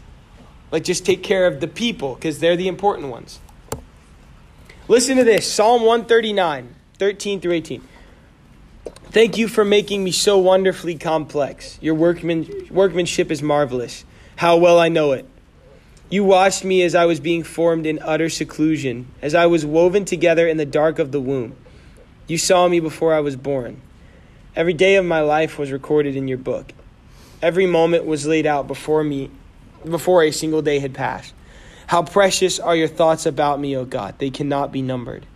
S1: Like just take care of the people because they're the important ones. Listen to this Psalm 139, 13 through 18. Thank you for making me so wonderfully complex. Your workman, workmanship is marvelous. How well I know it. You watched me as I was being formed in utter seclusion, as I was woven together in the dark of the womb. You saw me before I was born. Every day of my life was recorded in your book. Every moment was laid out before me before a single day had passed. How precious are your thoughts about me, O God. They cannot be numbered.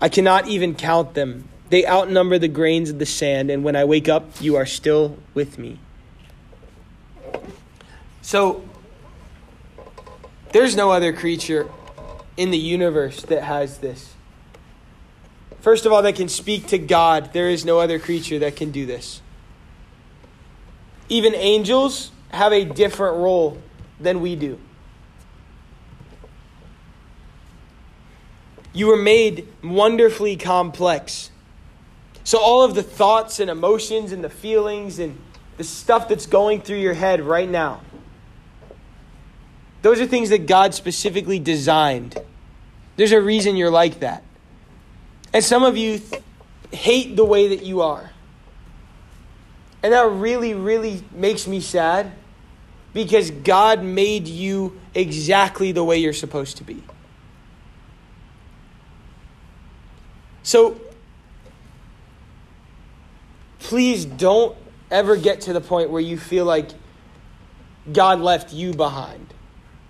S1: I cannot even count them. They outnumber the grains of the sand, and when I wake up, you are still with me. So, there's no other creature in the universe that has this. First of all, that can speak to God. There is no other creature that can do this. Even angels have a different role than we do. You were made wonderfully complex. So, all of the thoughts and emotions and the feelings and the stuff that's going through your head right now, those are things that God specifically designed. There's a reason you're like that. And some of you th- hate the way that you are. And that really, really makes me sad because God made you exactly the way you're supposed to be. So, please don't ever get to the point where you feel like God left you behind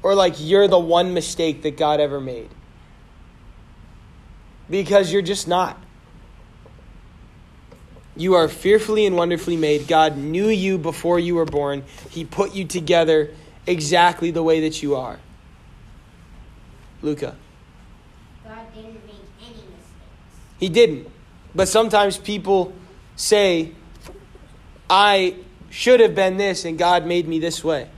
S1: or like you're the one mistake that God ever made. Because you're just not. You are fearfully and wonderfully made. God knew you before you were born. He put you together exactly the way that you are. Luca.
S9: God didn't make any mistakes.
S1: He didn't. But sometimes people say, I should have been this and God made me this way.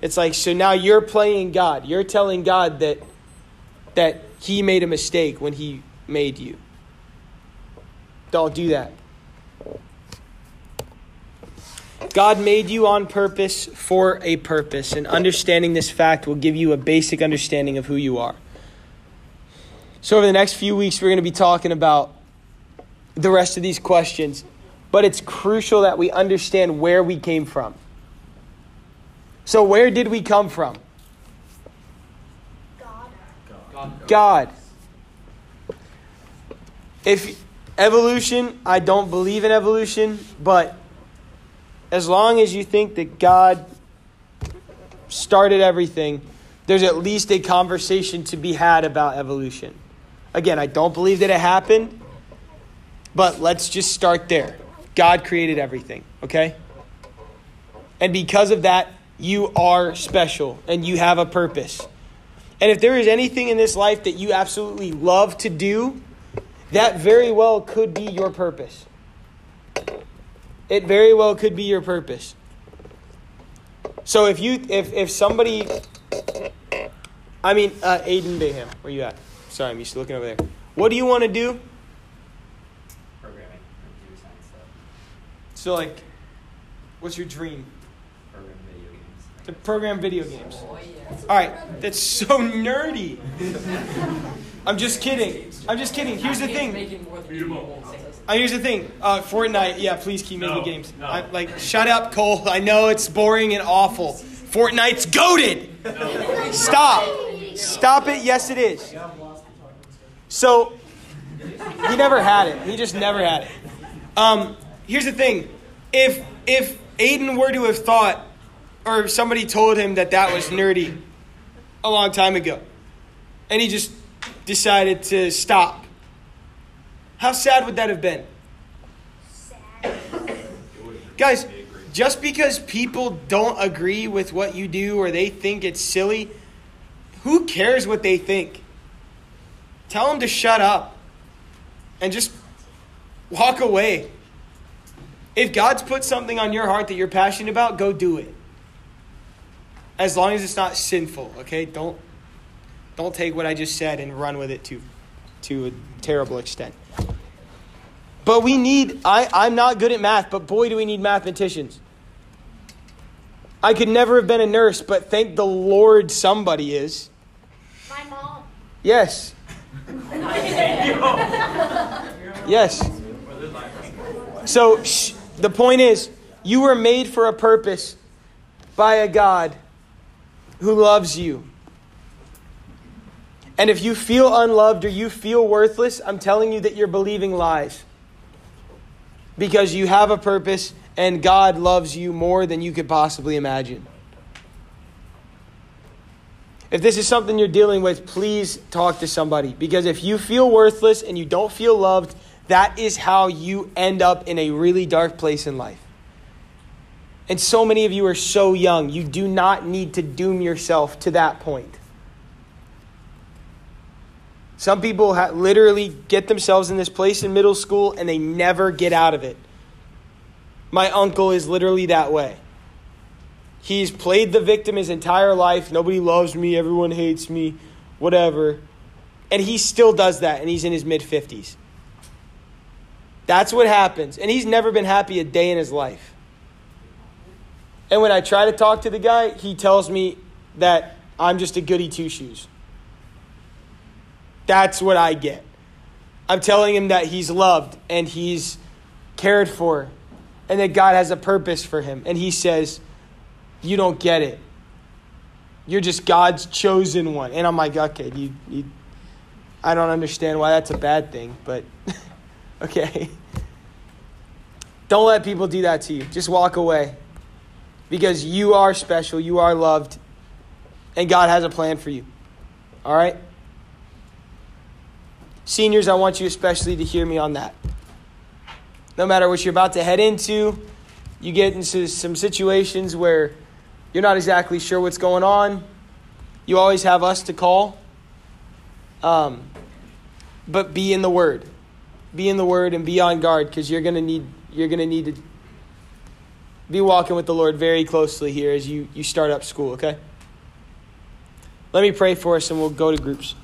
S1: It's like, so now you're playing God. You're telling God that, that He made a mistake when He made you. Don't do that. God made you on purpose for a purpose, and understanding this fact will give you a basic understanding of who you are. So, over the next few weeks, we're going to be talking about the rest of these questions, but it's crucial that we understand where we came from. So, where did we come from? God.
S15: God.
S1: God. If evolution, I don't believe in evolution, but as long as you think that God started everything, there's at least a conversation to be had about evolution. Again, I don't believe that it happened, but let's just start there. God created everything, okay? And because of that, you are special and you have a purpose. And if there is anything in this life that you absolutely love to do, that very well could be your purpose. It very well could be your purpose. So if you if if somebody I mean uh, Aiden Bayham, where you at? Sorry, I'm used to looking over there. What do you want to do?
S7: Programming, computer science stuff,
S1: So like what's your dream?
S7: program video games.
S1: To program video games. All right, that's so nerdy. I'm just kidding. I'm just kidding. Here's the thing. Uh, here's the thing. Uh, Fortnite. Yeah, please keep making
S16: No,
S1: games.
S16: no.
S1: I, like, shut up, Cole. I know it's boring and awful. Fortnite's goaded. Stop. Stop it. Yes, it is. So he never had it. He just never had it. Um, here's the thing. If if Aiden were to have thought, or if somebody told him that that was nerdy a long time ago, and he just decided to stop, how sad would that have been? Guys, just because people don't agree with what you do or they think it's silly, who cares what they think? Tell them to shut up and just walk away. If God's put something on your heart that you're passionate about, go do it. As long as it's not sinful, okay? Don't don't take what I just said and run with it to to a terrible extent. But we need I, I'm not good at math, but boy do we need mathematicians. I could never have been a nurse, but thank the Lord somebody is.
S9: My mom.
S1: Yes. Yes. So sh- the point is, you were made for a purpose by a God who loves you. And if you feel unloved or you feel worthless, I'm telling you that you're believing lies. Because you have a purpose and God loves you more than you could possibly imagine. If this is something you're dealing with, please talk to somebody. Because if you feel worthless and you don't feel loved, that is how you end up in a really dark place in life. And so many of you are so young, you do not need to doom yourself to that point. Some people ha- literally get themselves in this place in middle school and they never get out of it. My uncle is literally that way. He's played the victim his entire life. Nobody loves me. Everyone hates me. Whatever. And he still does that, and he's in his mid 50s. That's what happens. And he's never been happy a day in his life. And when I try to talk to the guy, he tells me that I'm just a goody two shoes. That's what I get. I'm telling him that he's loved and he's cared for and that God has a purpose for him. And he says, You don't get it. You're just God's chosen one. And I'm like, Okay, you, you I don't understand why that's a bad thing, but okay. Don't let people do that to you. Just walk away. Because you are special, you are loved, and God has a plan for you. All right? Seniors, I want you especially to hear me on that. No matter what you're about to head into, you get into some situations where you're not exactly sure what's going on. You always have us to call. Um, but be in the Word. Be in the Word and be on guard because you're gonna need you're gonna need to be walking with the Lord very closely here as you, you start up school, okay? Let me pray for us and we'll go to groups.